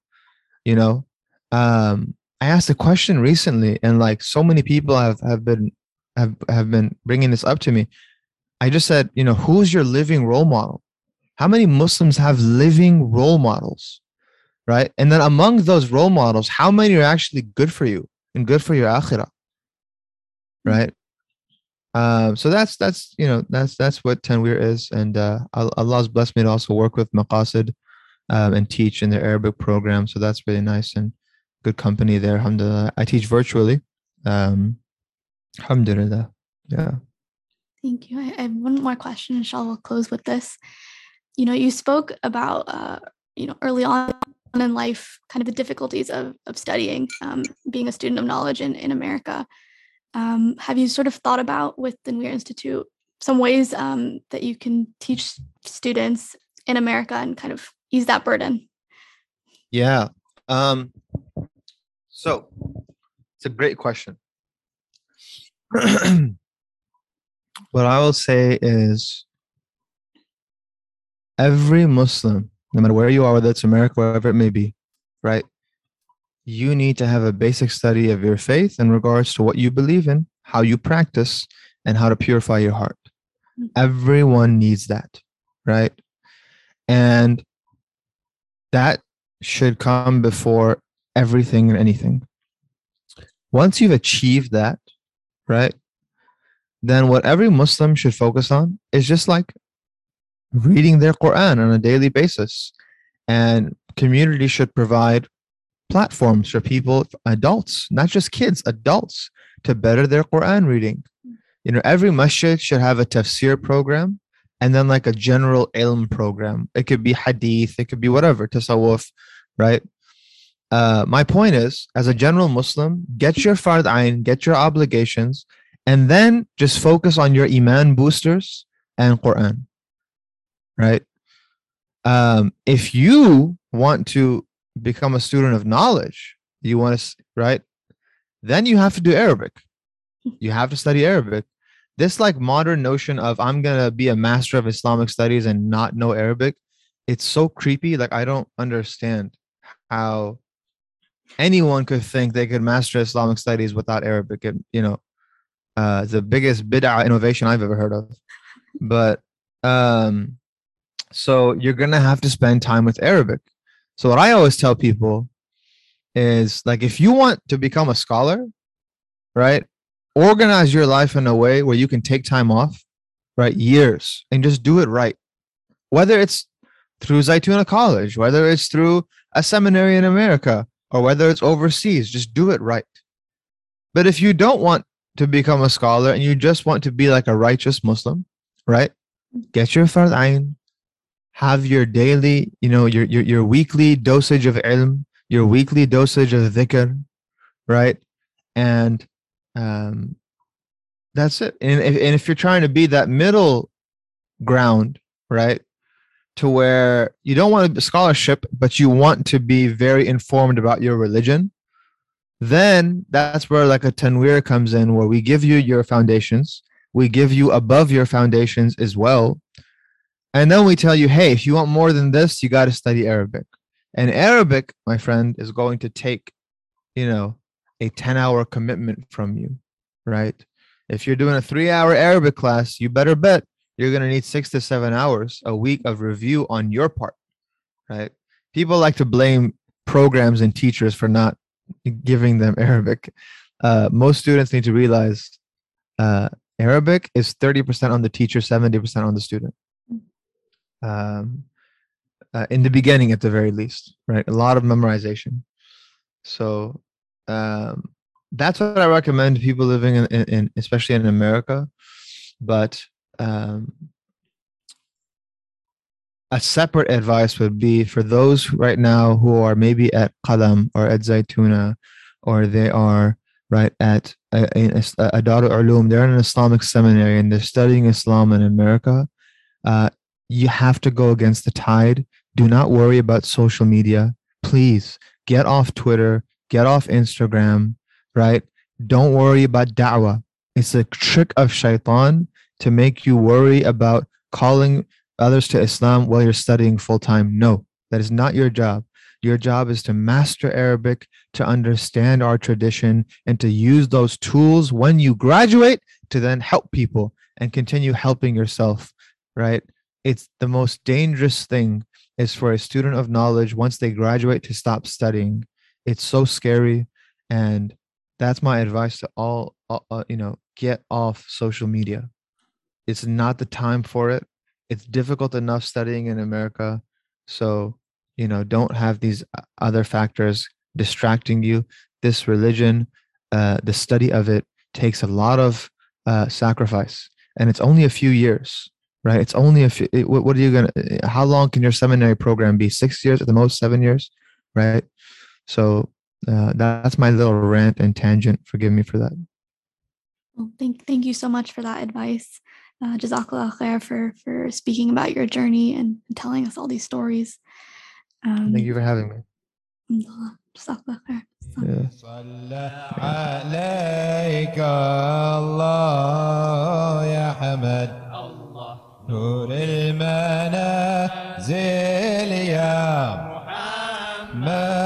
you know, um, I asked a question recently, and like so many people have have been have have been bringing this up to me. I just said, you know, who's your living role model? How many Muslims have living role models, right? And then among those role models, how many are actually good for you and good for your akhirah, right? Um, so that's that's you know that's that's what Tanwir is, and uh, Al- Allah's blessed me to also work with Maqasid um, and teach in their Arabic program. So that's really nice and good company there. Alhamdulillah. I teach virtually. Um, alhamdulillah. Yeah. Thank you. I I have one more question. Inshallah, we'll close with this. You know, you spoke about, uh, you know, early on in life, kind of the difficulties of, of studying, um, being a student of knowledge in, in America. Um, have you sort of thought about with the Tanwir Institute some ways um, that you can teach students in America and kind of ease that burden? Yeah. Um, so it's a great question. what I will say is every Muslim, no matter where you are, whether it's America, wherever it may be, right? You need to have a basic study of your faith in regards to what you believe in, how you practice, and how to purify your heart. Mm. Everyone needs that, right? And that should come before everything and anything. Once you've achieved that, right? Then what every Muslim should focus on is just like reading their Quran on a daily basis. And community should provide platforms for people, adults, not just kids, adults, to better their Quran reading. You know, every masjid should have a tafsir program and then like a general ilm program. It could be hadith, it could be whatever, tasawwuf, right? Uh, my point is, as a general Muslim, get your fard ayn, get your obligations, and then just focus on your iman boosters and Quran, right? Um, if you want to become a student of knowledge, you want to, right? Then you have to do Arabic. You have to study Arabic. This like modern notion of I'm gonna be a master of Islamic studies and not know Arabic, it's so creepy. Like I don't understand how anyone could think they could master Islamic studies without Arabic. It, you know, uh, the biggest bid'ah innovation I've ever heard of. But um, so you're gonna have to spend time with Arabic. So what I always tell people is like if you want to become a scholar, right? Organize your life in a way where you can take time off, right? Years and just do it right. Whether it's through Zaytuna College, whether it's through a seminary in America, or whether it's overseas, just do it right. But if you don't want to become a scholar and you just want to be like a righteous Muslim, right? Get your fard ayn, have your daily, you know, your, your, your weekly dosage of ilm, your weekly dosage of dhikr, right? And um, that's it. And if, and if you're trying to be that middle ground, right? To where you don't want a scholarship, but you want to be very informed about your religion, then that's where like a tanwir comes in, where we give you your foundations, we give you above your foundations as well. And then we tell you, hey, if you want more than this, you got to study Arabic. And Arabic, my friend, is going to take, you know, a 10 hour commitment from you, right? If you're doing a three hour Arabic class, you better bet you're going to need six to seven hours a week of review on your part, right? People like to blame programs and teachers for not giving them Arabic. Uh, most students need to realize uh, Arabic is 30% on the teacher, 70% on the student. Um, uh, in the beginning, at the very least, right? A lot of memorization. So um, that's what I recommend to people living in, in, in especially in America. But um, a separate advice would be for those right now who are maybe at Qalam or at Zaytuna, or they are right at a, a, a Ulum, they're in an Islamic seminary and they're studying Islam in America. Uh, you have to go against the tide. Do not worry about social media. Please get off Twitter, get off Instagram, right? Don't worry about da'wah. It's a trick of shaitan to make you worry about calling others to Islam while you're studying full time. No, that is not your job. Your job is to master Arabic, to understand our tradition, and to use those tools when you graduate to then help people and continue helping yourself, right? It's the most dangerous thing is for a student of knowledge once they graduate to stop studying. It's so scary. And that's my advice to all, uh, you know, get off social media. It's not the time for it. It's difficult enough studying in America. So, you know, don't have these other factors distracting you. This religion, uh, the study of it takes a lot of uh, sacrifice, and it's only a few years, right? It's only a few. What, what are you gonna? How long can your seminary program be? Six years at the most, seven years, right? So uh, that's my little rant and tangent. Forgive me for that. Well, thank thank you so much for that advice. Uh, Jazakallah khair for for speaking about your journey and telling us all these stories. Um, thank you for having me. Jazakallah khair. صلى عليك الله يا حمد نور المنازل يا محمد.